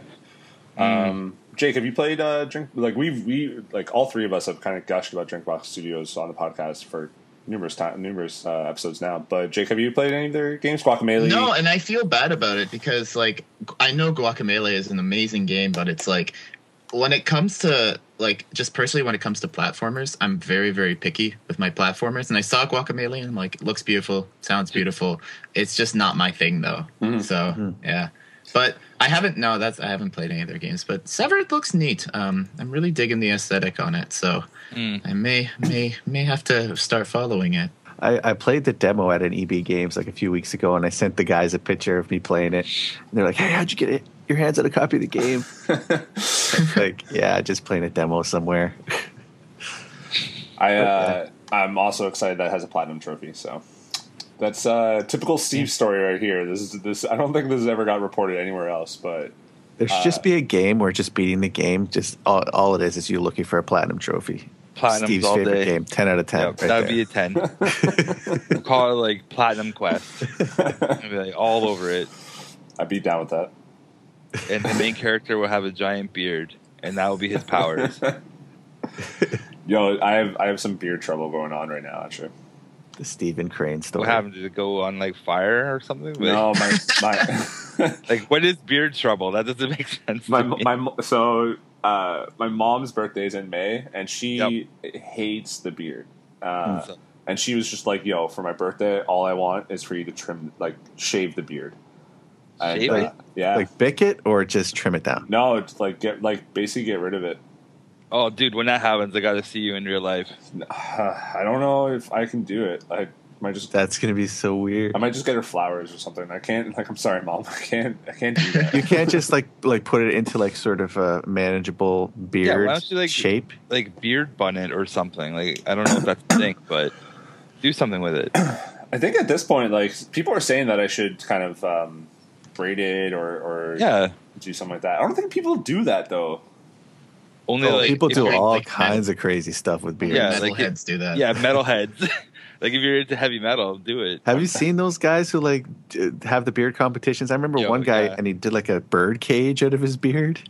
Mm. Um, Jake, have you played uh, Drink? Like we've we like all three of us have kind of gushed about Drinkbox Studios on the podcast for numerous time, numerous uh, episodes now. But Jake, have you played any of their games? Guacamelee. No, and I feel bad about it because like I know Guacamelee is an amazing game, but it's like when it comes to like just personally when it comes to platformers, I'm very very picky with my platformers. And I saw Guacamelee and I'm like, it looks beautiful, sounds beautiful. It's just not my thing though. Mhm. So yeah, but I haven't. No, that's I haven't played any of their games. But Severed looks neat. Um, I'm really digging the aesthetic on it. So Mm. I may may may have to start following it. I, I played the demo at an EB Games like a few weeks ago, and I sent the guys a picture of me playing it. And they're like, "Hey, how'd you get it? Your hands on a copy of the game?" like, yeah, just playing a demo somewhere. I uh, I'm also excited that it has a platinum trophy. So that's uh, typical Steve story right here. This is this. I don't think this has ever got reported anywhere else, but There should Uh, just be a game where just beating the game, just all, all it is is you looking for a platinum trophy. Platinums Steve's all favorite day. game, ten out of ten. Yeah, right that'd be a ten. We'll call it like Platinum Quest. I'd be like all over it, I'd be down with that. and the main character will have a giant beard, and that will be his powers. Yo, I have I have some beard trouble going on right now. Actually, The Stephen Crane story. What happened? Did it go on like fire or something? Like, No, my my Like, what is beard trouble? That doesn't make sense. my to me. my so uh, my mom's birthday is in May, and she hates the beard. Uh, So- and she was just like, "Yo, for my birthday, all I want is for you to trim, like, shave the beard." And, Shave uh, yeah. Like bick it or just trim it down? no, it's like get like basically get rid of it. oh, dude, when that happens, I got to see you in real life. I don't know if I can do it. I might just That's gonna be so weird. I might just get her flowers or something. I can't. Like, I'm sorry, mom. I can't. I can't do that. You can't just like like put it into like sort of a manageable beard why don't you, like- shape. Like beard bun it or something. Like I don't know if that's a thing, but do something with it. I think at this point, like people are saying that I should kind of um, braid it or, or Yeah. do something like that. I don't think people do that though. Only Oh, like people if do you're, all like, kinds of crazy stuff with beards. Yeah, like metalheads do that. yeah, metalheads. like if you're into heavy metal, do it. Have you seen those guys who like have the beard competitions? I remember Yo, one guy yeah. and he did like a bird cage out of his beard.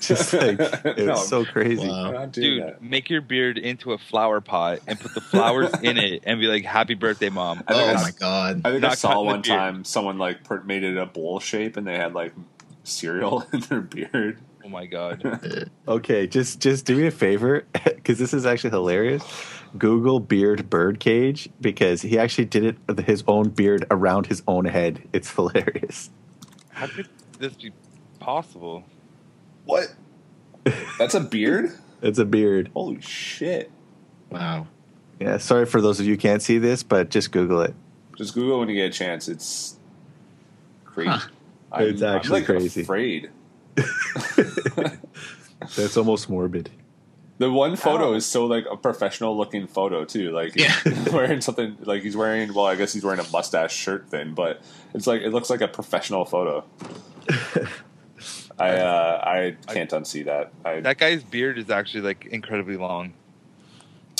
Just like it's No. so crazy. Wow. I'm not doing Dude, that. make your beard into a flower pot and put the flowers in it and be like, "Happy birthday, mom." I think Oh I- my god. I think I saw one time someone like per- made it a bowl shape and they had like cereal in their beard. Oh my god. Okay, just just do me a favor because this is actually hilarious. Google beard bird cage because he actually did it with his own beard around his own head. It's hilarious. How could this be possible? What? That's a beard? It's a beard. Holy shit! Wow. Yeah, sorry for those of you who can't see this, but just Google it. Just Google when you get a chance. It's crazy. Huh. I'm, It's actually I'm, like, crazy. Afraid. That's almost morbid. The one photo Ow. is so like a professional looking photo too. Like Yeah. he's wearing something like he's wearing well, I guess he's wearing a mustache shirt thing, but it's like it looks like a professional photo. I uh, I can't unsee that. I, That guy's beard is actually like incredibly long.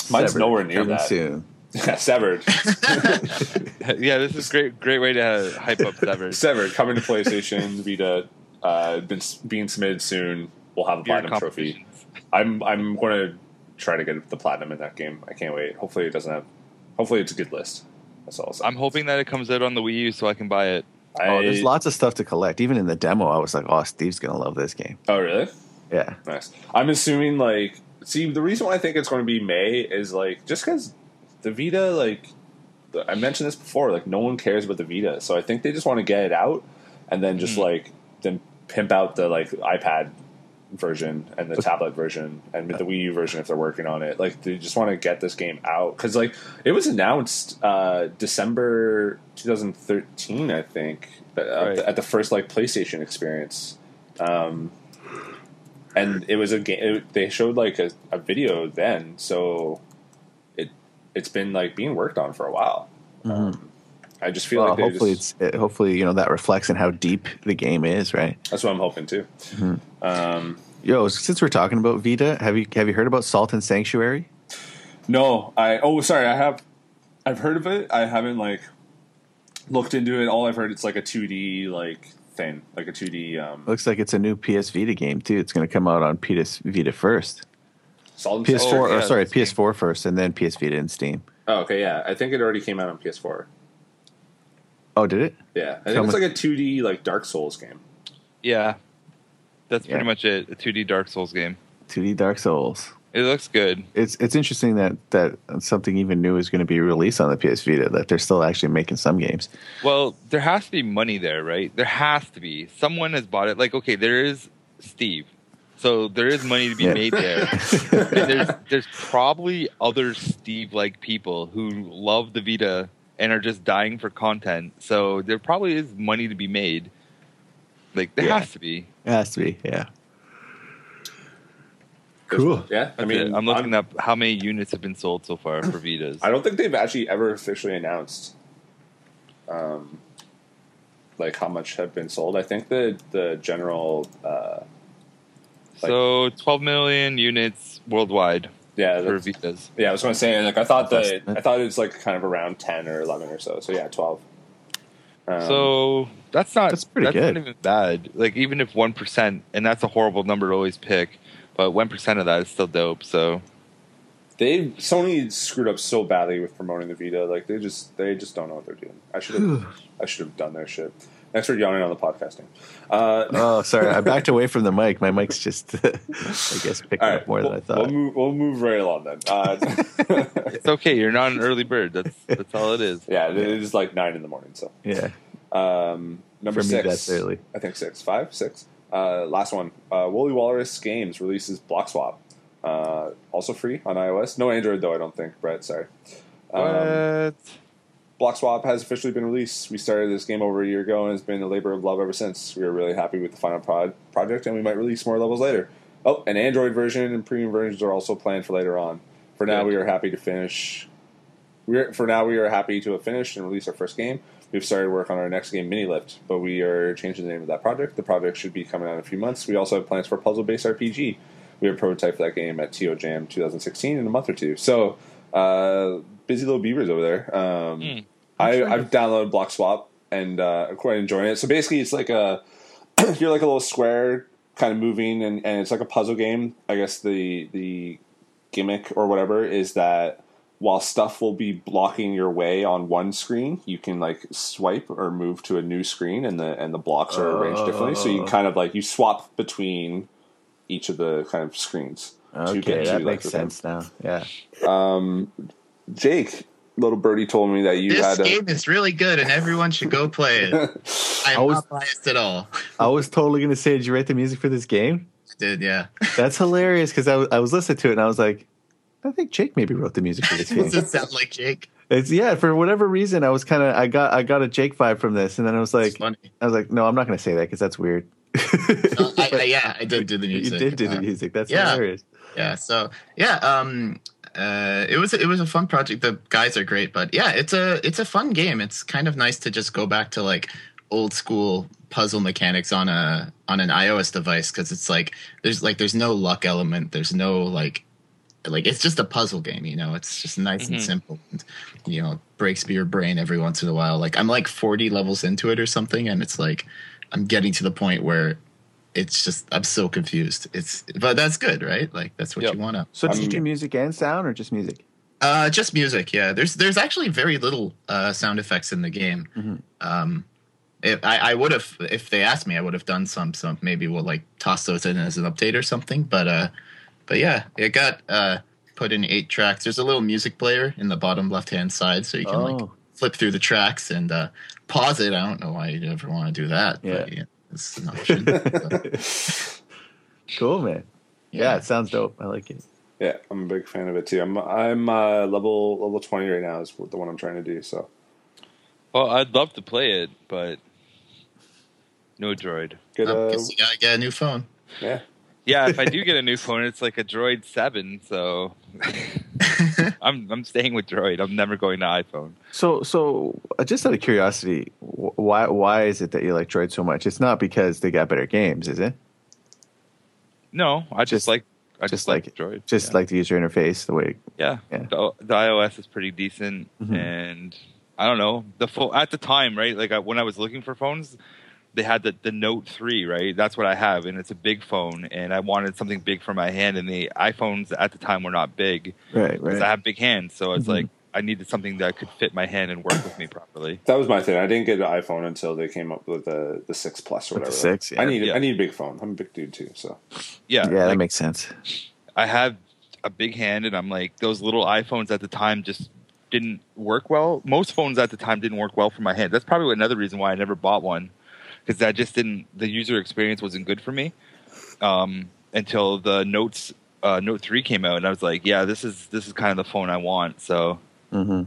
mine's Severed. nowhere near Coming that. soon. Yeah, severed. yeah, this is great. Great way to hype up Severed. severed coming to PlayStation Vita. Uh, been being submitted soon. We'll have a Beard platinum trophy. Competitions. I'm I'm going to try to get the platinum in that game. I can't wait. Hopefully it doesn't have. Hopefully it's a good list. That's all. I'll say. I'm hoping that it comes out on the Wii U so I can buy it. Oh, there's lots of stuff to collect. Even in the demo, I was like, "Oh, Steve's gonna love this game." Oh really? Yeah, Nice. I'm assuming like see the reason why I think it's going to be May is like just because the Vita like the- I mentioned this before like no one cares about the Vita so I think they just want to get it out and then just Hmm. like then pimp out the like iPad version and the tablet version and the Wii U version if they're working on it like they just want to get this game out because like it was announced uh December 2013 I think uh, Right. at the first like PlayStation experience um and it was a game. It, they showed like a, a video then, so it it's been like being worked on for a while. Um, I just feel well, like hopefully just, it's it, hopefully you know that reflects in how deep the game is, right? that's what I'm hoping too. Um, Yo, since we're talking about Vita, have you have you heard about Salt and Sanctuary? no, I oh sorry, I have I've heard of it. I haven't like looked into it. All I've heard it's like a 2D like thing, like a 2D um, Looks like it's a new PS Vita game too. It's going to come out on PS Vita first, solid PS4 Oh, or yeah, sorry. PS4 first, and then PS Vita and Steam. Oh, okay, yeah. I think it already came out on PS4. Oh, did it? Yeah, I Tell think it's me- like a 2D like Dark Souls game. Yeah, that's Yeah. pretty much it. A 2D Dark Souls game. 2D Dark Souls. It looks good. It's it's interesting that that something even new is going to be released on the PS Vita. That they're still actually making some games. Well, there has to be money there, right? There has to be. Someone has bought it. Like, okay, there is Steve. So there is money to be Yeah. made there. and there's there's probably other Steve like people who love the Vita and are just dying for content. So there probably is money to be made. Like there Yeah. has to be. It has to be, yeah. Cool. Yeah, I I mean, mean, I'm looking up how many units have been sold so far for Vitas. I don't think they've actually ever officially announced, um, like how much have been sold. I think the the general, uh, like- so 12 million units worldwide yeah, for that's, Vitas. yeah. I was going to say like I thought That's- that I thought it was like kind of around ten or eleven or so. So yeah, twelve. Um, So that's not That's pretty that's good. not even bad. Like even if one percent, and that's a horrible number to always pick, but one percent of that is still dope. So They Sony screwed up so badly with promoting the Vita. Like they just they just don't know what they're doing. I should have I should have done their shit. Thanks for yawning on the podcasting. Uh, Oh, sorry. I backed away from the mic. My mic's just, I guess, picking all up more we'll, than I thought. We'll move, we'll move right along then. Uh, It's okay. You're not an early bird. That's that's all it is. yeah, it is like nine in the morning. So yeah. um, number For me, six, that's early. I think six, five, six. Uh, last one. Uh, Woolly Walrus Games releases Block Swap. Uh, also free on iOS. No Android though. I don't think. Brett, sorry. Um, What? Block Swap has officially been released. We started this game over a year ago, and it's been a labor of love ever since. We are really happy with the final prod- project, and we might release more levels later. Oh, an Android version and premium versions are also planned for later on. For now, we are happy to finish. We're, for now, we are happy to have finished and released our first game. We've started work on our next game, Mini Lift, but we are changing the name of that project. The project should be coming out in a few months. We also have plans for a puzzle-based RPG. We have a prototype that game at TO Jam 2016 in a month or two. So, uh, busy little beavers over there. Um, Hmm. I, I've downloaded Block Swap and uh, I'm quite enjoying it. So basically, it's like a you're like a little square kind of moving, and, and it's like a puzzle game. I guess the the gimmick or whatever is that while stuff will be blocking your way on one screen, you can like swipe or move to a new screen, and the and the blocks are arranged differently. So you can kind of like you swap between each of the kind of screens. to Okay, get that to, like, makes the- sense now. Yeah. Jake, little birdie told me that you This had a, game is really good, and everyone should go play it. I'm I was- not biased at all. I was totally going to say, did you write the music for this game? Did yeah? That's hilarious because I, was- I was listening to it and I was like, I think Jake maybe wrote the music for this game. Does it sound like Jake? It's yeah, for whatever reason, I was kind of I got I got a Jake vibe from this, and then I was like, It's funny. I was like, no, I'm not going to say that because that's weird. Uh, I, I, yeah, I did do the music. you music. did do the Uh, music. That's yeah. hilarious. yeah so yeah um uh it was it was a fun project. The guys are great but yeah it's a it's a fun game. It's kind of nice to just go back to like old school puzzle mechanics on a on an ios device because it's like there's like there's no luck element. There's no like like it's just a puzzle game you know? It's just nice and Mhm. simple and you know breaks your brain every once in a while. Like i'm like 40 levels into it or something and it's like i'm getting to the point where it's just i'm so confused it's but that's good right like that's what Yep. you want to So did you do music and sound or just music? uh just music yeah there's there's actually very little uh sound effects in the game Mhm. um if I, I would have if they asked me i would have done some some maybe we'll like toss those in as an update or something but uh but yeah it got uh put in eight tracks there's a little music player in the bottom left hand side so you can like Oh. flip through the tracks and uh pause it i don't know why you'd ever want to do that but Yeah. Yeah it's an option So, Cool, man. Yeah. it sounds dope. I like it. Yeah, I'm a big fan of it too. I'm I'm uh, level level twenty right now is the one I'm trying to do. So Well, I'd love to play it, but no droid. good. I Uh, guess you gotta get a new phone yeah, Yeah, if I do get a new phone, it's like a Droid Seven. So I'm I'm staying with Droid. I'm never going to iPhone. So, so uh, just out of curiosity, why why is it that you like Droid so much? It's not because they got better games, is it? No, I just, Just- like I just just, like like Droid. Just yeah. like the user interface, the way. yeah, yeah. The, the iOS is pretty decent, Mhm. and I don't know the phone at the time, right? Like I, when I was looking for phones, they had the the Note Three, right? That's what I have, and it's a big phone, and I wanted something big for my hand, and the iPhones at the time were not big Right, because right. I have big hands, so it's Mhm. like I needed something that could fit my hand and work with me properly. that was my thing. I didn't get an iPhone until they came up with the the six plus or With the whatever. 6, yeah. I need Yeah. I need a big phone. I'm a big dude too. So Yeah, yeah, that makes sense. I have a big hand, and I'm like those little iPhones at the time just didn't work well. Most phones at the time didn't work well for my hand. That's probably another reason why I never bought one because I just didn't. The user experience wasn't good for me um, until the Notes uh, Note Three came out, and I was like, yeah, this is this is kind of the phone I want. So, hmm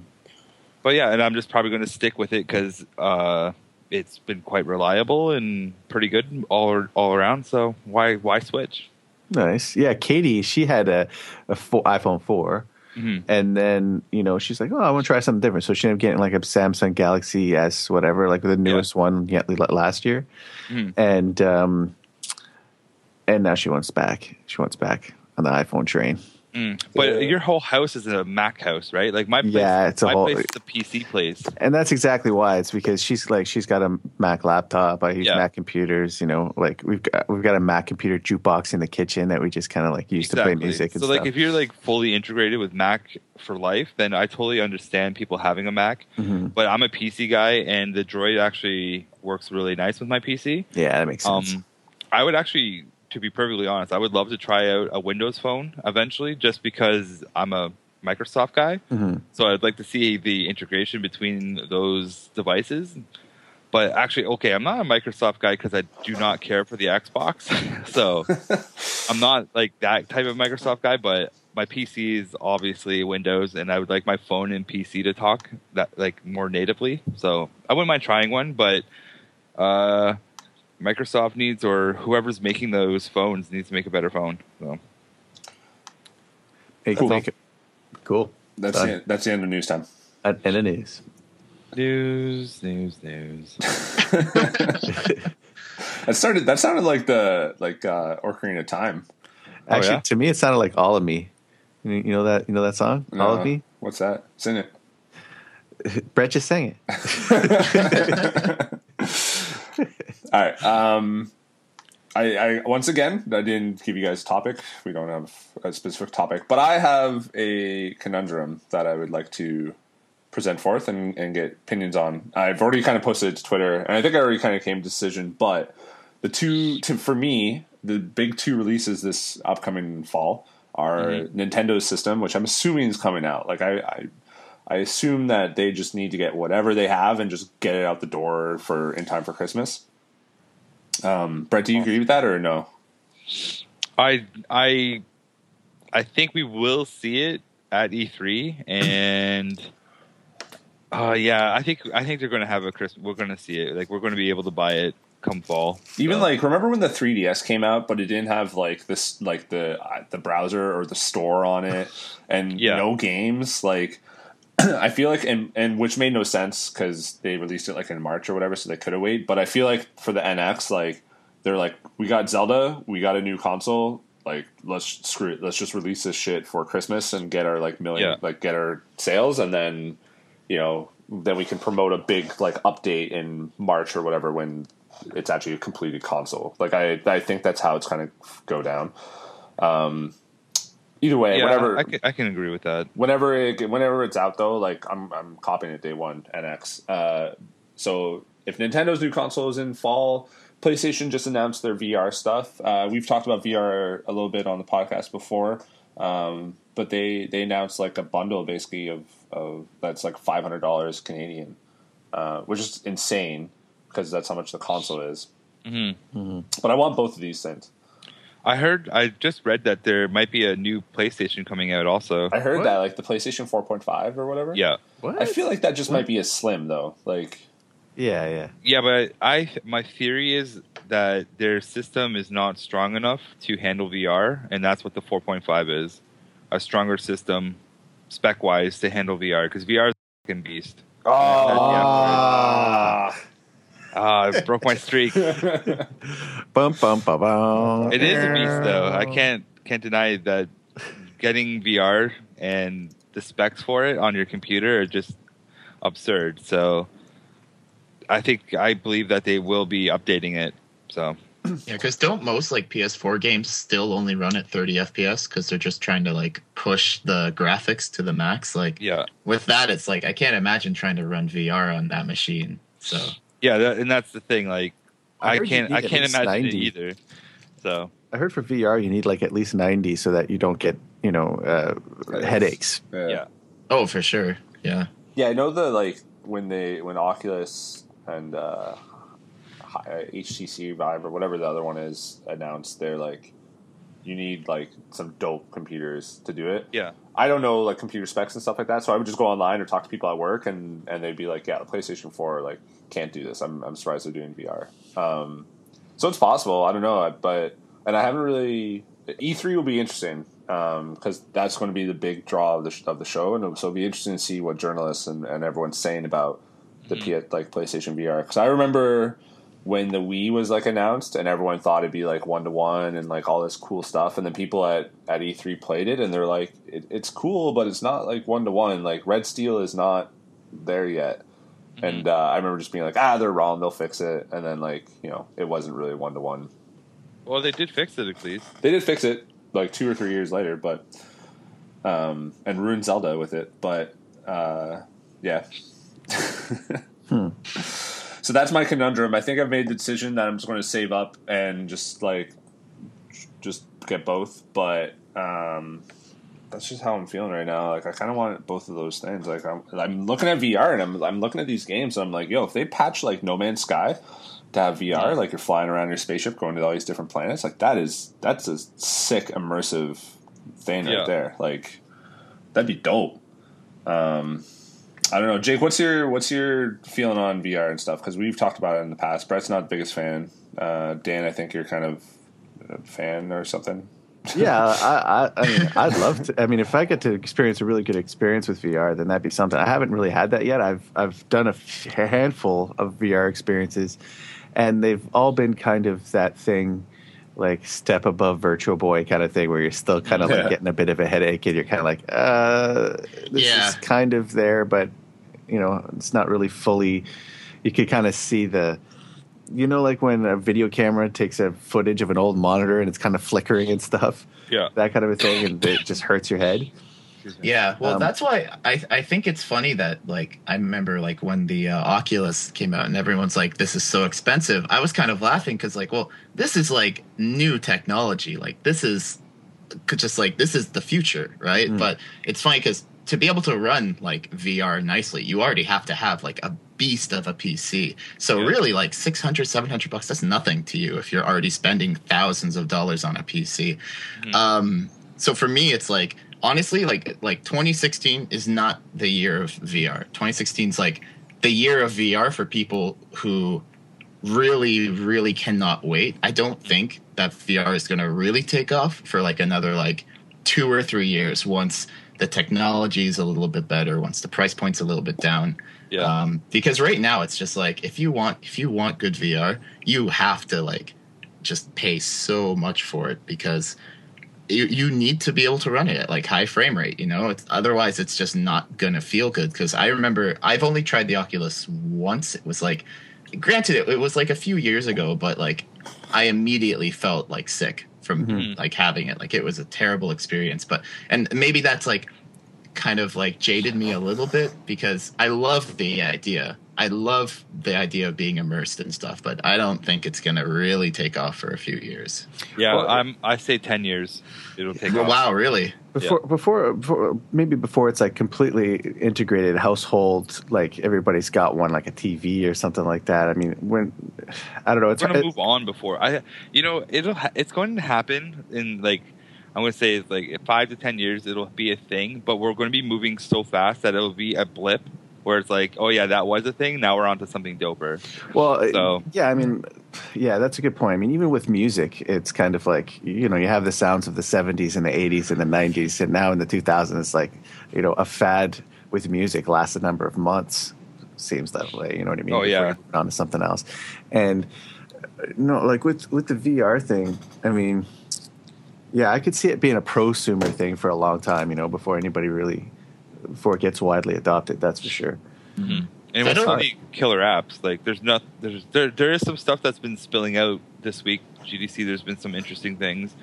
but yeah, and I'm just probably going to stick with it because uh, it's been quite reliable and pretty good all all around. So why why switch? Nice. Yeah, Katie, she had a, a fo- iPhone 4. Mhm. And then, you know, she's like, oh, I want to try something different. So she ended up getting like a Samsung Galaxy S, whatever, like the newest one yeah, last year. Mhm. And um, and now she wants back. She wants back on the iPhone train. Mm. But Yeah. your whole house is a Mac house, right? Like my place, Yeah, it's a my whole- place is a PC place. and that's exactly why. It's because she's like she's got a Mac laptop. I use Yeah. Mac computers. You know, like we've got we've got a Mac computer jukebox in the kitchen that we just kind of like use to play music and so, stuff. like, if you're like fully integrated with Mac for life, then I totally understand people having a Mac. Mhm. But I'm a PC guy, and the Droid actually works really nice with my PC. yeah, that makes sense. Um, I would actually, to be perfectly honest, I would love to try out a Windows phone eventually, just because I'm a Microsoft guy. Mhm. So I'd like to see the integration between those devices. But actually, okay, I'm not a Microsoft guy because I do not care for the Xbox. so I'm not like that type of Microsoft guy. But my PC is obviously Windows, and I would like my phone and PC to talk that like more natively. So I wouldn't mind trying one, but uh, Microsoft needs or whoever's making those phones needs to make a better phone. So Make- cool. make it- cool. That's Done. the, that's the end of news time. And, and it is. news, news, news. That started. That sounded like the like uh, Ocarina of Time. Actually, yeah? to me, it sounded like all of me. You you know that you know that song, all Uh, of me. What's that? Sing it. Brett just sang it. All right. Um, I, I once again I didn't give you guys a topic. We don't have a specific topic, but I have a conundrum that I would like to present forth and, and get opinions on. I've already kind of posted it to Twitter, and I think I already kind of came to decision. But the two, to, for me, the big two releases this upcoming fall are Nintendo's system, which I'm assuming is coming out. Like I, I I assume that they just need to get whatever they have and just get it out the door for in time for Christmas. Um, Brett, do you agree with that or no? I I I think we will see it at E3, and uh, yeah, I think I think they're going to have a Christmas. We're going to see it. Like we're going to be able to buy it come fall. Even So- like remember when the 3DS came out, but it didn't have like this like the uh, the browser or the store on it, and Yeah. no games. Like I feel like and and which made no sense because they released it like in March or whatever, so they could have waited. But I feel like for the NX, like they're like we got Zelda, we got a new console. Like let's screw it, let's just release this shit for Christmas and get our like million Yeah. like get our sales, and then you know then we can promote a big like update in March or whatever when it's actually a completed console. Like I, I think that's how it's kind of go down. Um, either way, yeah, whatever, I can, I can agree with that. whenever it, whenever it's out though, like I'm, I'm copying it day one NX. Uh, so if Nintendo's new console is in fall, PlayStation just announced their VR stuff. Uh, we've talked about VR a little bit on the podcast before, um, but they they announced like a bundle basically of, of that's like five hundred dollars Canadian, uh, which is insane because that's how much the console is. hmm But I want both of these things. I heard. I just read that there might be a new PlayStation coming out. Also, I heard What? that like the PlayStation 4.5 or whatever. yeah, What? I feel like that just might be a slim though. Like yeah, yeah. yeah. But I, my theory is that their system is not strong enough to handle VR, and that's what the 4.5 is. A stronger system, spec wise, to handle VR because VR is a fucking beast. oh, Ah, I broke my streak. It Bum bum bum bum. is a beast, though. I can't can't deny that getting VR and the specs for it on your computer are just absurd. So, I think I believe that they will be updating it. So, Yeah, because don't most like PS4 games still only run at 30 FPS because they're just trying to like push the graphics to the max? Like yeah, with that, it's like I can't imagine trying to run VR on that machine. So yeah, that, and that's the thing. Like, I I, can't I can't imagine 90. it either. So, I heard for VR you need like at least ninety so that you don't get you know uh, headaches. yeah. yeah, oh, for sure, yeah. Yeah, I know the like when they when Oculus and uh, HTC Vive or whatever the other one is announced, they're like you need like some dope computers to do it. yeah, I don't know like computer specs and stuff like that, so I would just go online or talk to people at work, and and they'd be like, "Yeah, the PlayStation Four like can't do this." I'm I'm surprised they're doing VR. Um, so it's possible. I don't know, but and I haven't really. E3 will be interesting because that's going to be the big draw of the sh- of the show, and so it'll be interesting to see what journalists and, and everyone's saying about the P- like PlayStation VR. Because I remember when the Wii was like announced and everyone thought it'd be like one to one and like all this cool stuff, and then people at at E3 played it and they're like, it, it's cool, but it's not like one to one. Like Red Steel is not there yet. Mm-hmm. And uh, I remember just being like, ah, they're wrong, they'll fix it. And then like you know, it wasn't really one to one. Well, they did fix it at least. They did fix it like two or three years later, but um, and ruined Zelda with it. But uh, yeah. So that's my conundrum. I think I've made the decision that I'm just going to save up and just like just get both. But um, that's just how I'm feeling right now. Like I kind of want both of those things. Like I'm, I'm looking at VR and I'm I'm looking at these games. And I'm like, yo, if they patch like No Man's Sky to have VR, like you're flying around your spaceship going to all these different planets, like that is that's a sick immersive thing Yeah. right there. Like that'd be dope. Um, I don't know, Jake. What's your what's your feeling on VR and stuff? Because we've talked about it in the past. Brett's not the biggest fan. Uh, Dan, I think you're kind of a fan or something. yeah, I, I, I mean, I'd love to. I mean, if I get to experience a really good experience with VR, then that'd be something. I haven't really had that yet. I've I've done a handful of VR experiences, and they've all been kind of that thing, like step above Virtual Boy kind of thing, where you're still kind of Yeah. like getting a bit of a headache, and you're kind of like, uh, this Yeah. is kind of there, but you know, it's not really fully. You could kind of see the you know, like when a video camera takes a footage of an old monitor and it's kind of flickering and stuff, Yeah. that kind of a thing, and it just hurts your head. Yeah, well, Um, that's why I I think it's funny that like I remember like when the uh, Oculus came out and everyone's like, "This is so expensive." I was kind of laughing because like, well, this is like new technology. Like this is just like this is the future, right? Mm. But it's funny because to be able to run like VR nicely, you already have to have like a beast of a PC. So Yeah. really, like 600, 700 bucks, that's nothing to you if you're already spending thousands of dollars on a PC. Mhm. Um, so for me, it's like honestly, like like 2016 is not the year of VR. 2016 is like the year of VR for people who really, really cannot wait. I don't think that VR is going to really take off for like another like two or three years once the technology is a little bit better, once the price point's a little bit down. Yeah. Um, because right now it's just like if you want if you want good VR, you have to like just pay so much for it because you you need to be able to run it at like high frame rate. You know, it's, otherwise it's just not gonna feel good. Because I remember I've only tried the Oculus once. It was like, granted, it, it was like a few years ago, but like I immediately felt like sick from Mhm. like having it. Like it was a terrible experience. But and maybe that's like kind of like jaded me a little bit because I love the idea. I love the idea of being immersed and stuff, but I don't think it's gonna really take off for a few years. yeah. well- I'm. I say ten years. It'll take. off. Wow, really? Before, before, before, maybe before it's like completely integrated household, like everybody's got one, like a TV or something like that. I mean, when I don't know, it's gonna move on before I. You know, it'll. Ha- it's going to happen in like. I'm going to say it's like five to ten years. It'll be a thing, but we're going to be moving so fast that it'll be a blip where it's like, oh yeah, that was a thing. Now we're on to something doper. Well, So- yeah, I mean, yeah, that's a good point. I mean, even with music, it's kind of like you know, you have the sounds of the '70s and the '80s and the '90s, and now in the 2000s, it's like you know, a fad with music lasts a number of months. Seems that way, you know what I mean? Oh, yeah. On to something else, and uh, no, like with with the VR thing, I mean, yeah, I could see it being a prosumer thing for a long time, you know, before anybody really, before it gets widely adopted. That's for sure. And I with don't- so many killer apps, like there's not there's there there is some stuff that's been spilling out this week. GDC, there's been some interesting things,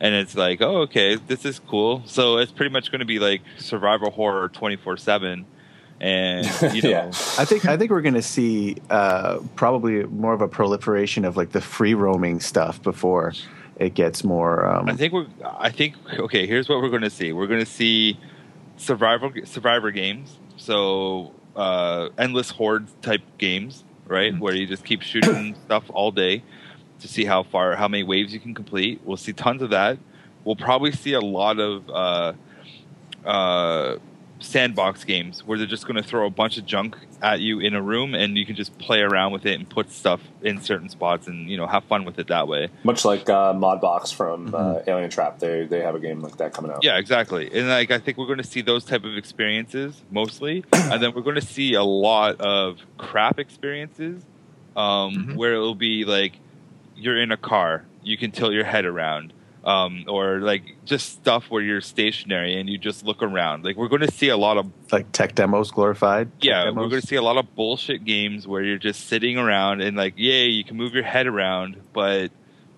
and it's like, oh, okay, this is cool. So it's pretty much going to be like survival horror twenty four seven, and you know, Yeah. I think I think we're going to see uh, probably more of a proliferation of like the free roaming stuff before it gets more. Um, I think we're. I think okay. Here's what we're going to see. We're going to see survival survivor games. So uh, endless horde type games, right? Mhm. Where you just keep shooting stuff all day to see how far, how many waves you can complete. We'll see tons of that. We'll probably see a lot of uh, uh, sandbox games where they're just going to throw a bunch of junk at you in a room, and you can just play around with it and put stuff in certain spots, and you know have fun with it that way. Much like uh, Modbox from uh, Mhm. Alientrap, they they have a game like that coming out. Yeah, exactly. And like I think we're going to see those type of experiences mostly, and then we're going to see a lot of crap experiences um, Mhm. where it'll be like you're in a car, you can tilt your head around, um, or like just stuff where you're stationary and you just look around. Like we're going to see a lot of Like tech demos glorified. Tech yeah, demos? we're going to see a lot of bullshit games where you're just sitting around and like, yay, you can move your head around, but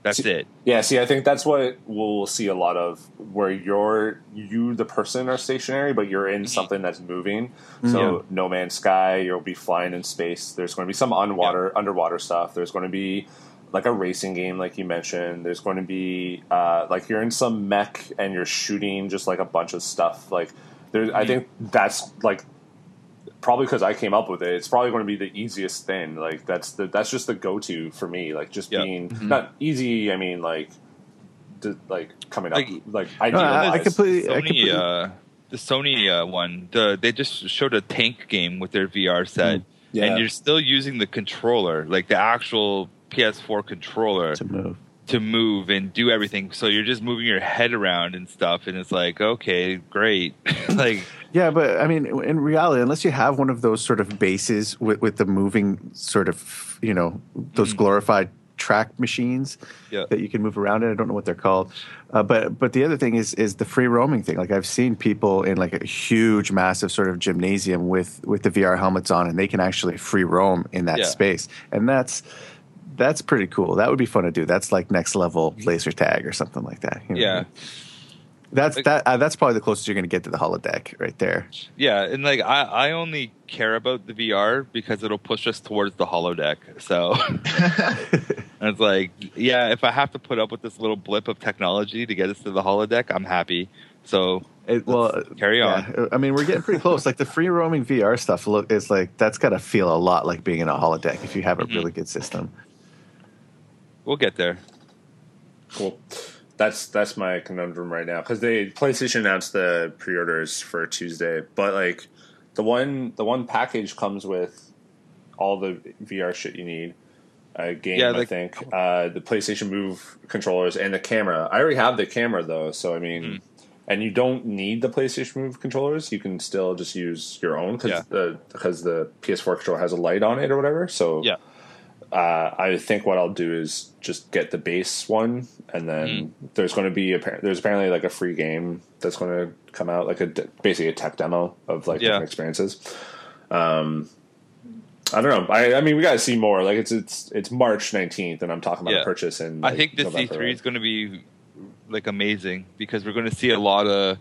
that's See- it. Yeah, see, I think that's what we'll see a lot of, where you're you, the person, are stationary, but you're in something that's moving. So, No Man's Sky, you'll be flying in space. There's going to be some underwater underwater stuff. There's going to be like a racing game, like you mentioned. There's going to be uh, like you're in some mech and you're shooting just like a bunch of stuff. Like, there's, I Mhm. think that's like probably because I came up with it. It's probably going to be the easiest thing. Like that's the that's just the go to for me. Like just Yeah. being Mm-hmm. not easy. I mean like. To, like coming up, Like- like No, I, I idealized. completely. I Sony, completely uh, the Sony uh, one, the, they just showed a tank game with their VR set, Yeah. and you're still using the controller, like the actual PS4 controller, to move. to move and do everything. So you're just moving your head around and stuff, and it's like, okay, great. like, Yeah, but I mean, in reality, unless you have one of those sort of bases with, with the moving sort of, you know, those Mhm. glorified track machines Yeah. that you can move around in. I don't know what they're called, uh, but but the other thing is is the free roaming thing. Like I've seen people in like a huge, massive sort of gymnasium with with the VR helmets on, and they can actually free roam in that Yeah. space, and that's. That's pretty cool. That would be fun to do. That's like next level laser tag or something like that. you know? yeah, that's Like- that. Uh, that's probably the closest you're going to get to the holodeck right there. yeah, and like I, I only care about the VR because it'll push us towards the holodeck. So it's like, yeah, if I have to put up with this little blip of technology to get us to the holodeck, I'm happy. So It, well, carry on. yeah, I mean, we're getting pretty close. Like the free roaming VR stuff, look, is like that's got to feel a lot like being in a holodeck if you have a Mhm. really good system. We'll get there. Cool. That's that's my conundrum right now because they PlayStation announced the pre-orders for Tuesday, but like the one the one package comes with all the VR shit you need. A game, Yeah, I think. Uh, the PlayStation Move controllers and the camera. I already have the camera though, so I mean, Hmm. and you don't need the PlayStation Move controllers. You can still just use your own because Yeah. the because the PS4 controller has a light on it or whatever. So Yeah. Uh, I think what I'll do is just get the base one, and then Mm. there's going to be a, there's apparently like a free game that's going to come out, like a basically a tech demo of like Yeah. different experiences. Um, I don't know. I, I mean, we got to see more. Like it's it's it's March nineteenth, and I'm talking about Yeah. a purchase in. I think this November, E3 is going to be like amazing because we're going to see a lot of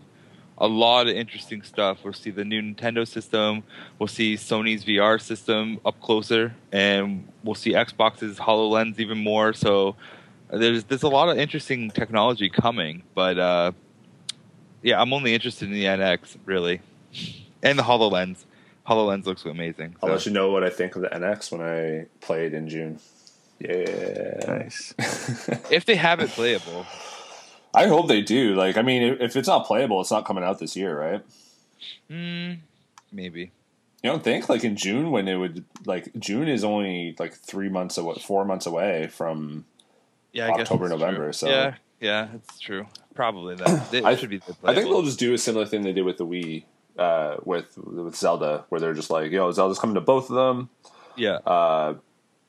a lot of interesting stuff. We'll see the new Nintendo system. We'll see Sony's VR system up closer, and we'll see Xbox's Hololens even more. So there's there's a lot of interesting technology coming. But uh, yeah, I'm only interested in the NX really, and the Hololens. Hololens looks amazing. So. I'll so. let you know what I think of the NX when I play it in June. Yeah. Nice. If they have it playable, I hope they do. Like, I mean, if- if it's not playable, it's not coming out this year, right? hmm, maybe. You don't think like in June when it would like June is only like three months away, four months away from. Yeah, I guess October, it's November, true. so- yeah, yeah, it's true. Probably that. It I- should be. I think they'll just do a similar thing they did with the Wii, uh, with with Zelda, where they're just like, "Yo, Zelda's coming to both of them. Yeah, Uh,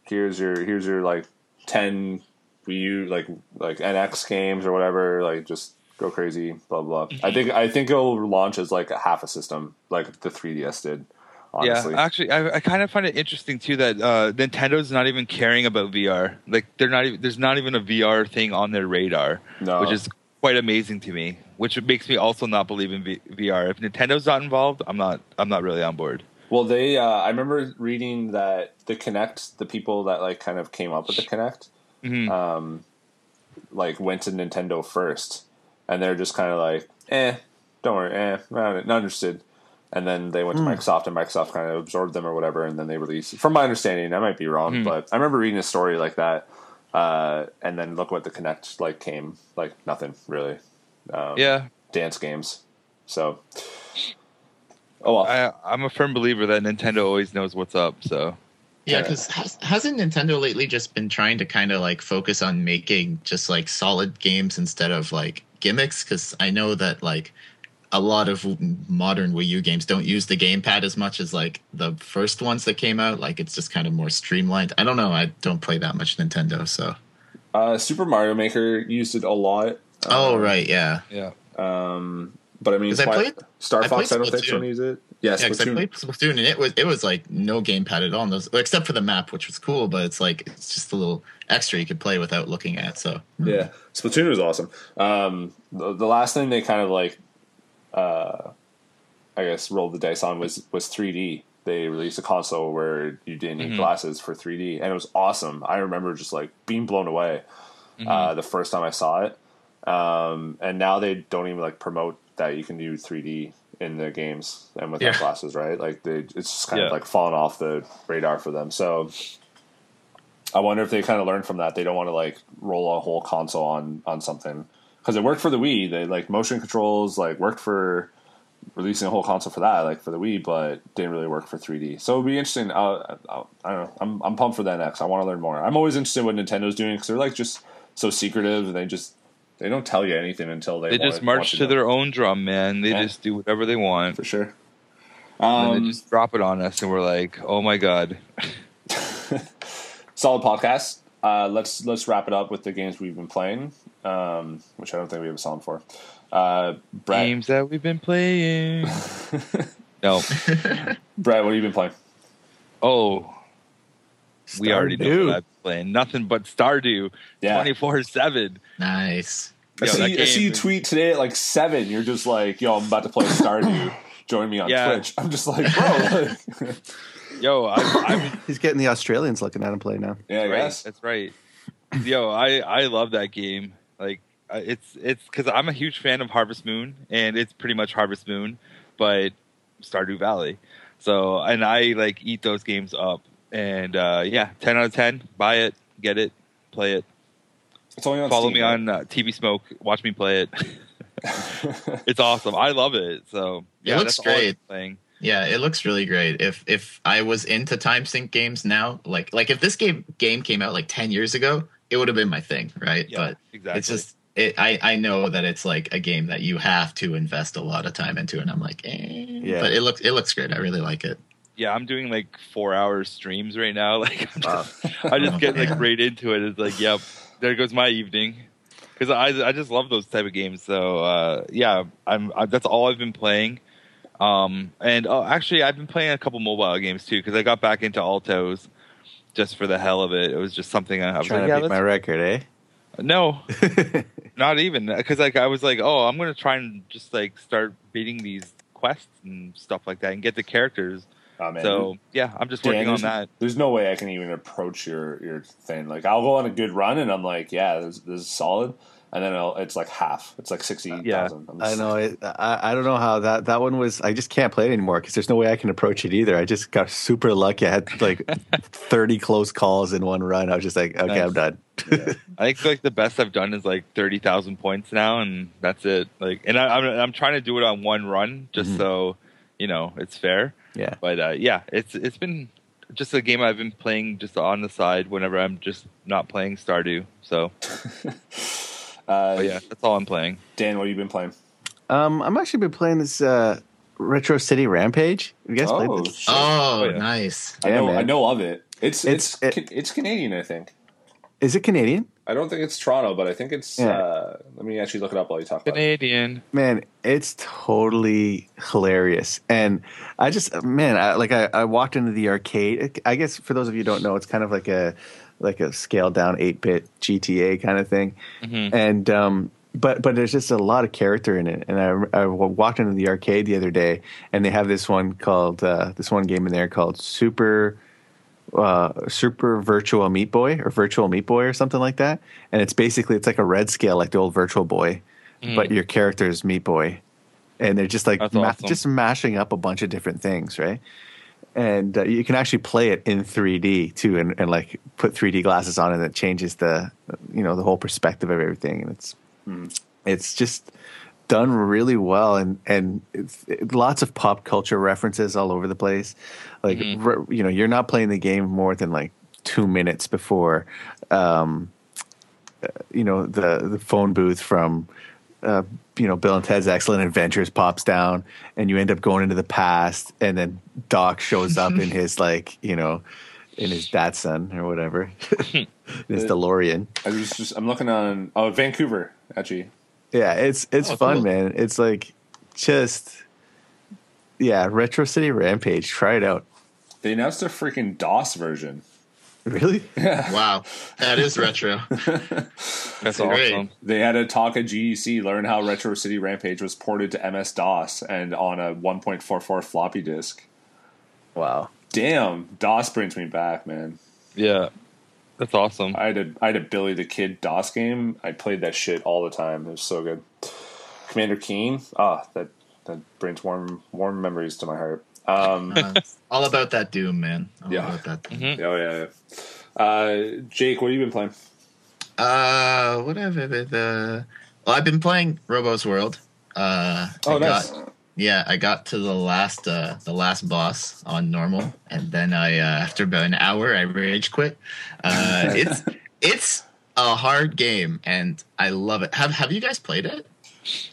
here's your here's your like ten Wii U like like NX games or whatever. Like, just go crazy, blah blah." Mm-hmm. I think I think it'll launch as like a half a system, like the 3DS did. Honestly, yeah. Actually, I, I kind of find it interesting too that uh, Nintendo's not even caring about VR. Like, they're not. Even, there's not even a VR thing on their radar, no, which is quite amazing to me. Which makes me also not believe in v- VR. If Nintendo's not involved, I'm not. I'm not really on board. Well, they. Uh, I remember reading that the Kinect, the people that like kind of came up with the Kinect, Mhm. um, like went to Nintendo first, and they're just kind of like, eh, don't worry, eh, not, not interested. And then they went to Microsoft, and Microsoft kind of absorbed them or whatever, and then they released. From my understanding, I might be wrong, Hmm. but I remember reading a story like that. Uh, and then look what the Kinect like came like nothing really. Um, yeah, dance games. So, oh well. I, I'm a firm believer that Nintendo always knows what's up. So Yeah, Yeah. because has, hasn't Nintendo lately just been trying to kind of like focus on making just like solid games instead of like gimmicks? Because I know that like a lot of modern Wii U games don't use the gamepad as much as like the first ones that came out. Like it's just kind of more streamlined. I don't know. I don't play that much Nintendo, so. Uh, Super Mario Maker used it a lot. Oh Um, right, yeah. Yeah. Um, but I mean, 'Cause I played- Star I Fox. played I don't think Splatoon. don't use it. Yeah, Yeah, because I Splatoon. played Splatoon and it was it was like no gamepad at all, those, except for the map, which was cool. But it's like it's just a little extra you could play without looking at. So Yeah, Splatoon was awesome. Um, the, the last thing they kind of like, uh, I guess, rolled the dice on was was 3D. They released a console where you didn't need Mhm. glasses for 3D, and it was awesome. I remember just like being blown away uh, the first time I saw it. Um, and now they don't even like promote that you can do 3D in their games and with Yeah. classes, right? Like they, it's just kind Yeah. of like fallen off the radar for them. So I wonder if they kind of learned from that. They don't want to like roll a whole console on on something because it worked for the Wii. They like motion controls like worked for releasing a whole console for that, like for the Wii, but didn't really work for 3D. So it'd be interesting. Uh, I, I don't know. I'm I'm pumped for that next. I want to learn more. I'm always interested in what Nintendo's doing because they're like just so secretive and they just they don't tell you anything until they They want- just want march you to know. their own drum, man. They Yeah. just do whatever they want. for sure. and Um, they just drop it on us, and we're like, "Oh my god!" solid podcast. Uh, let's let's wrap it up with the games we've been playing, um, which I don't think we have a song for. Uh, Brett, Games that we've been playing. no, Brad, what have you been playing? oh, we already know Stardew. what I'm playing. Nothing but Stardew, twenty four seven. nice. I see, that you, I see you tweet today at like seven. You're just like, "Yo, I'm about to play Stardew. Join me on Yeah. Twitch." I'm just like, bro, like, Yo, I, I'm He's getting the Australians looking at him play now. yeah, I right. guess. That's right. Yo, I I love that game. Like it's it's because I'm a huge fan of Harvest Moon, and it's pretty much Harvest Moon, but Stardew Valley. So and I like eat those games up, and uh, yeah, ten out of ten. Buy it, get it, play it. It's only on Follow Steam, me right? on uh, TB Smoke. Watch me play it. it's awesome. I love it. So It yeah, looks that's great. been Playing. Yeah, it looks really great. If if I was into time sink games now, like like if this game game came out like ten years ago, it would have been my thing, right? Yeah, but exactly. it's just it, I I know that it's like a game that you have to invest a lot of time into, and I'm like, eh. Yeah. But it looks it looks great. I really like it. Yeah, I'm doing like four hour streams right now. Like I'm Wow. just, I just get like right into it. It's like, yep, there goes my evening. Because I I just love those type of games. So uh, yeah, I'm I, that's all I've been playing. Um, and oh, actually, I've been playing a couple mobile games too because I got back into Alto's just for the hell of it. It was just something I, I was Trying like, to yeah, beat my record, eh? no, not even because like I was like, oh, I'm gonna try and just like start beating these quests and stuff like that and get the characters. Oh, man. so yeah, I'm just Dan, working on there's, that. There's no way I can even approach your your thing. Like I'll go on a good run and I'm like, yeah, this, this is solid, and then I'll, it's like half. It's like sixty thousand. I know. It, I I don't know how that that one was. I just can't play it anymore because there's no way I can approach it either. I just got super lucky. I had like 30 close calls in one run. I was just like, okay, Nice. I'm done. I think like the best I've done is like thirty thousand points now, and that's it. Like, and I, I'm I'm trying to do it on one run just Mhm. so you know it's fair. yeah. But uh, yeah, it's it's been just a game I've been playing just on the side whenever I'm just not playing Stardew. So Uh, yeah, that's all I'm playing. Dan, what have you been playing? Um, I'm actually been playing this uh, Retro City Rampage. You guys Oh, played this? shit. Oh, Oh, yeah. nice. I Yeah, know, man. I know of it. It's it's It's- it's, it's Canadian, I think. Is it Canadian? I don't think it's Toronto, but I think it's. Yeah. Uh, let me actually look it up while you talk about it. Canadian. Man, it's totally hilarious. And I just, man, I, like I, I walked into the arcade. I guess for those of you who don't know, it's kind of like a like a scaled down eight bit GTA kind of thing. Mhm. And um, but but there's just a lot of character in it. And I, I walked into the arcade the other day, and they have this one called uh, this one game in there called Super uh, Super Virtual Meat Boy or Virtual Meat Boy or something like that. And it's basically it's like a red scale like the old Virtual Boy, but your character is Meat Boy, and they're just like ma- awesome. just mashing up a bunch of different things, right? And uh, you can actually play it in 3D too, and, and like put 3D glasses on, and it changes the you know the whole perspective of everything, and it's it's just done really well and and it, lots of pop culture references all over the place like Mhm. r- you know you're not playing the game more than like two minutes before um uh, you know the the phone booth from uh, you know Bill and Ted's Excellent Adventures pops down, and you end up going into the past, and then Doc shows up in his like you know in his Datsun or whatever, in his DeLorean. I was just I'm looking on oh Vancouver actually. Yeah, it's it's Oh, fun, cool. man. It's like just yeah, Retro City Rampage. Try it out. They announced a freaking DOS version. Really? Yeah. Wow, that is retro. That's Great. They had a talk at GDC, learn how Retro City Rampage was ported to MS DOS and on a 1.44 floppy disk. Wow. Damn, DOS brings me back, man. Yeah, that's awesome. I had a I had a Billy the Kid DOS game. I played that shit all the time. It was so good. Commander Keen, ah, that that brings warm warm memories to my heart. Um, Uh, all about that Doom, man. All Yeah. about that. Doom. Mhm. oh yeah, yeah. Uh, Jake, what have you been playing? Uh, whatever. The well, I've been playing Robo's World. Uh, Oh, I nice. got, yeah, I got to the last uh, the last boss on normal, and then I uh, after about an hour I rage quit. Uh, it's it's a hard game, and I love it. Have Have you guys played it?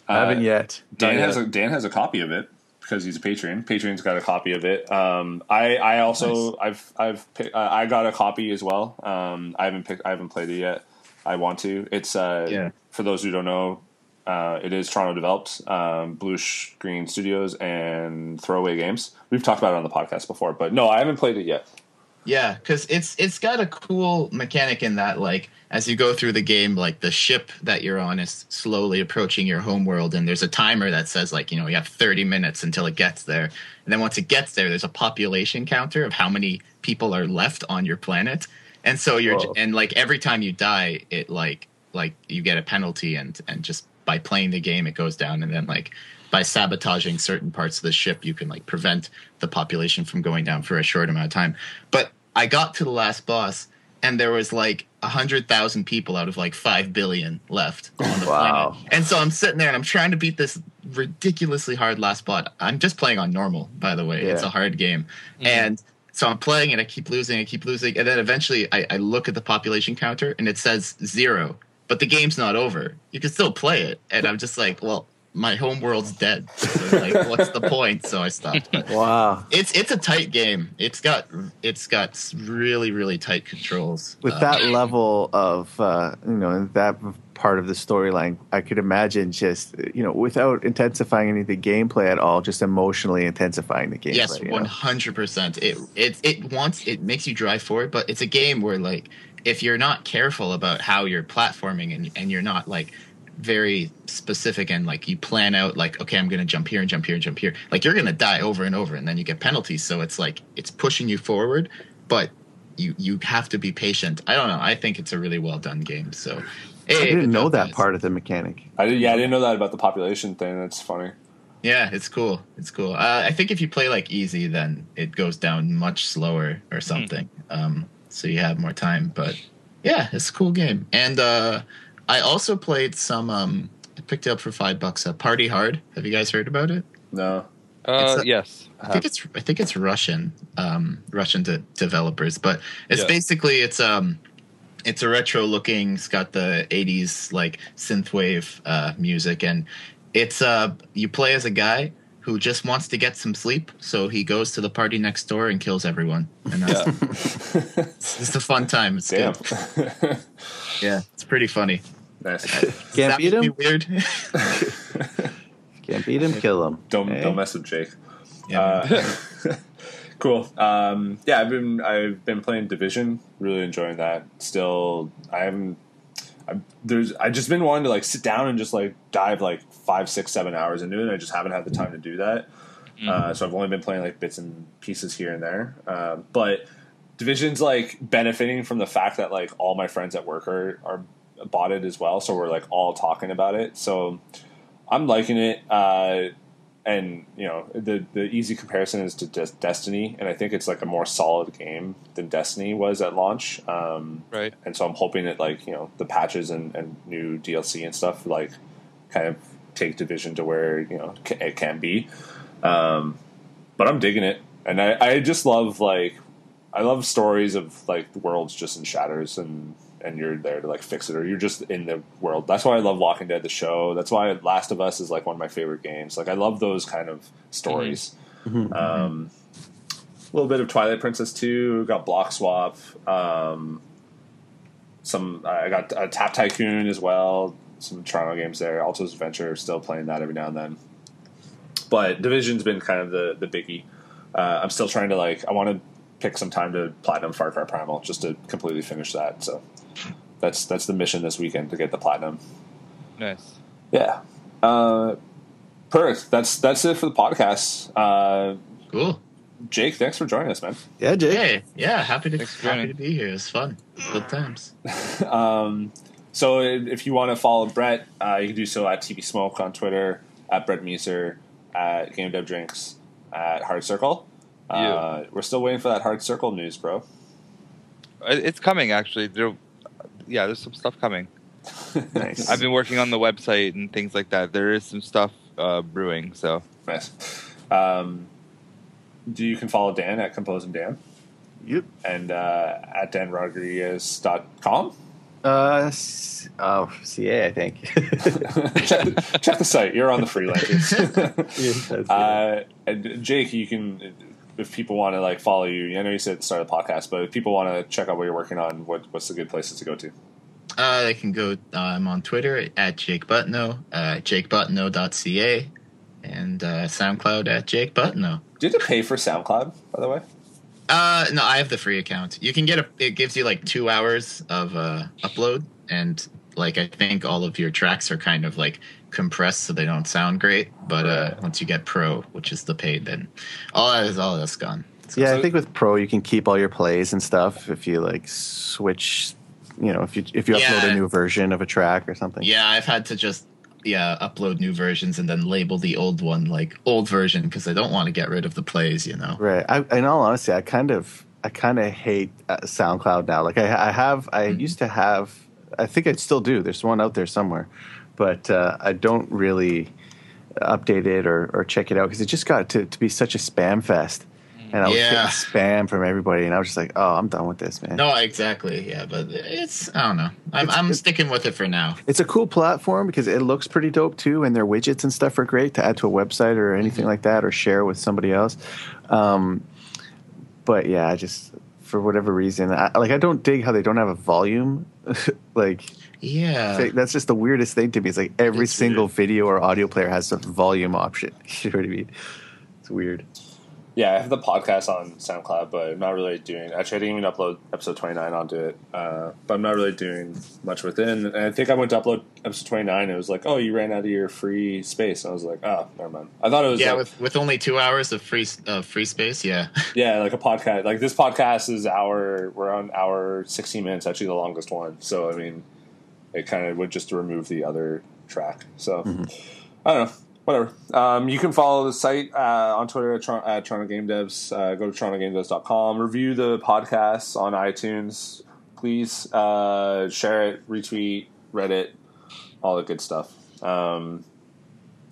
I haven't Uh, yet. Dan Not has a Dan has a copy of it because he's a patron. Patreon's got a copy of it. Um, I I also I've I've pi- uh, I got a copy as well. Um, I haven't picked I haven't played it yet. I want to. It's uh Yeah. for those who don't know, uh, it is Toronto developed, um, Blue Screen Studios and Throwaway Games. We've talked about it on the podcast before, but no, I haven't played it yet. Yeah, because it's it's got a cool mechanic in that like as you go through the game, like the ship that you're on is slowly approaching your home world, and there's a timer that says like you know you have 30 minutes until it gets there, and then once it gets there, there's a population counter of how many people are left on your planet, and so you're Whoa. and like every time you die, it like like you get a penalty, and and just by playing the game, it goes down, and then like by sabotaging certain parts of the ship, you can like prevent the population from going down for a short amount of time. But I got to the last boss, and there was like a hundred thousand people out of like five billion left on the Wow. planet. And so I'm sitting there and I'm trying to beat this ridiculously hard last boss. I'm just playing on normal, by the way. It's a hard game, mm-hmm. and so I'm playing and I keep losing, I keep losing, and then eventually I, I look at the population counter and it says zero, but the game's not over. You can still play it, and I'm just like, well, my home world's dead. So, like, what's the point? So I stopped. But Wow. it's it's a tight game. It's got it's got really really tight controls. With Uh, that level of, uh, you know, that part of the storyline, I could imagine just, you know, without intensifying any of the gameplay at all, just emotionally intensifying the gameplay. yes, one hundred percent. It it it wants it makes you drive for it, but it's a game where like if you're not careful about how you're platforming and and you're not like very specific and like you plan out like okay i'm gonna jump here and jump here and jump here like you're gonna die over and over and then you get penalties so it's like it's pushing you forward but you you have to be patient i don't know i think it's a really well done game so I didn't know job, that guys. part of the mechanic. I did, yeah, I didn't know that about the population thing. That's funny. Yeah, it's cool. It's cool. Uh, I think if you play like easy, then it goes down much slower or something. Um, so you have more time. But yeah, it's a cool game. And uh, I also played some. Um, I picked it up for five bucks. Uh, Party Hard. Have you guys heard about it? No, Uh, a- yes. I think it's I think it's Russian, um, Russian de- developers, but it's Yeah. basically it's um it's a retro looking. It's got the '80s like synthwave uh, music, and it's uh you play as a guy who just wants to get some sleep, so he goes to the party next door and kills everyone, and that's Yeah. it's just a fun time. It's damn. good. Yeah, it's pretty funny. nice. Can't That beat would be him? Weird. Can't beat him, kill him. Don't Hey? don't mess with Jake. yeah. Uh, cool. Um, yeah, I've been I've been playing Division. Really enjoying that. Still, I haven't. I, there's I just been wanting to like sit down and just like dive like five, six, seven hours into it. And I just haven't had the time to do that. Uh, so I've only been playing like bits and pieces here and there. Uh, but Division's like benefiting from the fact that like all my friends at work are are bought it as well. So we're like all talking about it. So I'm liking it. Uh, and you know the the easy comparison is to Des- Destiny, and I think it's like a more solid game than Destiny was at launch. Um, Right. and so I'm hoping that like you know the patches and, and new DLC and stuff like kind of take Division to where you know it can be. Um, but I'm digging it, and I, I just love like I love stories of like the world's just in shatters and and you're there to like fix it, or you're just in the world. That's why I love Walking Dead, the show. That's why Last of Us is like one of my favorite games. Like I love those kind of stories. Um, a little bit of Twilight Princess too. Got Block Swap. Um, some I got uh, Tap Tycoon as well. Some Toronto games there. Alto's Adventure still playing that every now and then. But Division's been kind of the the biggie. Uh, I'm still trying to like. I want to pick some time to platinum Far Cry Primal just to completely finish that. So that's that's the mission this weekend to get the platinum. Nice. Yeah. Uh, perfect. That's that's it for the podcast. Uh, Cool. Jake, thanks for joining us, man. Yeah, Jake. Hey, yeah, happy to happy to be here. It's fun. Good times. Um, so if you want to follow Brett, uh, you can do so at TB Smoke on Twitter, at Brett Meeser, at Game Dev Drinks, at Hard Circle. Uh, We're still waiting for that Hard Circle news, bro. Uh, It's coming actually. There, yeah, there's some stuff coming. Nice. I've been working on the website and things like that. There is some stuff uh, brewing. So Nice. Um, do you can follow Dan at Compose and Dan Yep. and uh, at danrodriguez.com. Uh, oh, CA, I think. check, check the site. You're on the freelancers. Yeah. Uh, and Jake, you can, if people want to like follow you, I know you said at the start of the podcast, but if people want to check out what you're working on, what, what's the good places to go to? Uh, they can go. Uh, I'm on Twitter at Jake Butno, uh, jakebutno.ca, and uh, SoundCloud at Jake Butno. Do you have to pay for SoundCloud, by the way? Uh, no, I have the free account. You can get a. It gives you like two hours of uh, upload, and like I think all of your tracks are kind of like compressed, so they don't sound great. But uh, once you get Pro, which is the paid, then all that is all that's gone. yeah, so- I think with Pro you can keep all your plays and stuff if you like switch. You know, if you if you upload a new version of a track or something. Yeah, I've had to just yeah upload new versions and then label the old one like old version because I don't want to get rid of the plays. You know. Right. I, in all honesty, I kind of, I kind of hate uh, SoundCloud now. Like I, I have, I Mm-hmm. used to have, I think I still do. There's one out there somewhere, but uh, I don't really update it or, or check it out because it just got to, to be such a spam fest. And I was Yeah. getting spam from everybody, and I was just like, "Oh, I'm done with this, man." No, exactly. Yeah, but it's I don't know. I'm It's- I'm it's- sticking with it for now. It's a cool platform because it looks pretty dope too, and their widgets and stuff are great to add to a website or anything like that, or share with somebody else. Um, but yeah, I just for whatever reason, I, like I don't dig how they don't have a volume. like Yeah. that's just the weirdest thing to me. It's like every It's single weird. video or audio player has a volume option. you know what I mean? It's weird. Yeah, I have the podcast on SoundCloud, but I'm not really doing. Actually, I didn't even upload episode 29 onto it, uh, but I'm not really doing much within. And I think I went to upload episode 29. It was like, oh, you ran out of your free space. And I was like, oh, never mind. I thought it was yeah, like, with with only two hours of free uh, free space. Yeah. yeah, like a podcast. Like this podcast is hour. We're on hour 16 minutes. Actually, the longest one. So I mean, it kind of would just remove the other track. So I don't know. Whatever. Um, you can follow the site uh, on Twitter at, Tron- at Toronto Game Devs. Uh, go to torontogamedevs.com. Review the podcasts on iTunes. Please uh, share it, retweet, Reddit, all the good stuff. Um,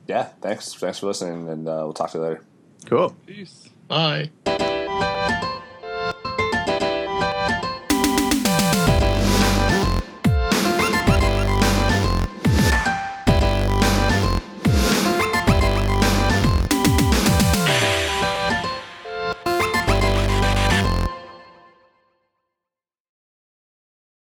yeah, thanks. Thanks for listening, and uh, we'll talk to you later. Cool. peace. Bye.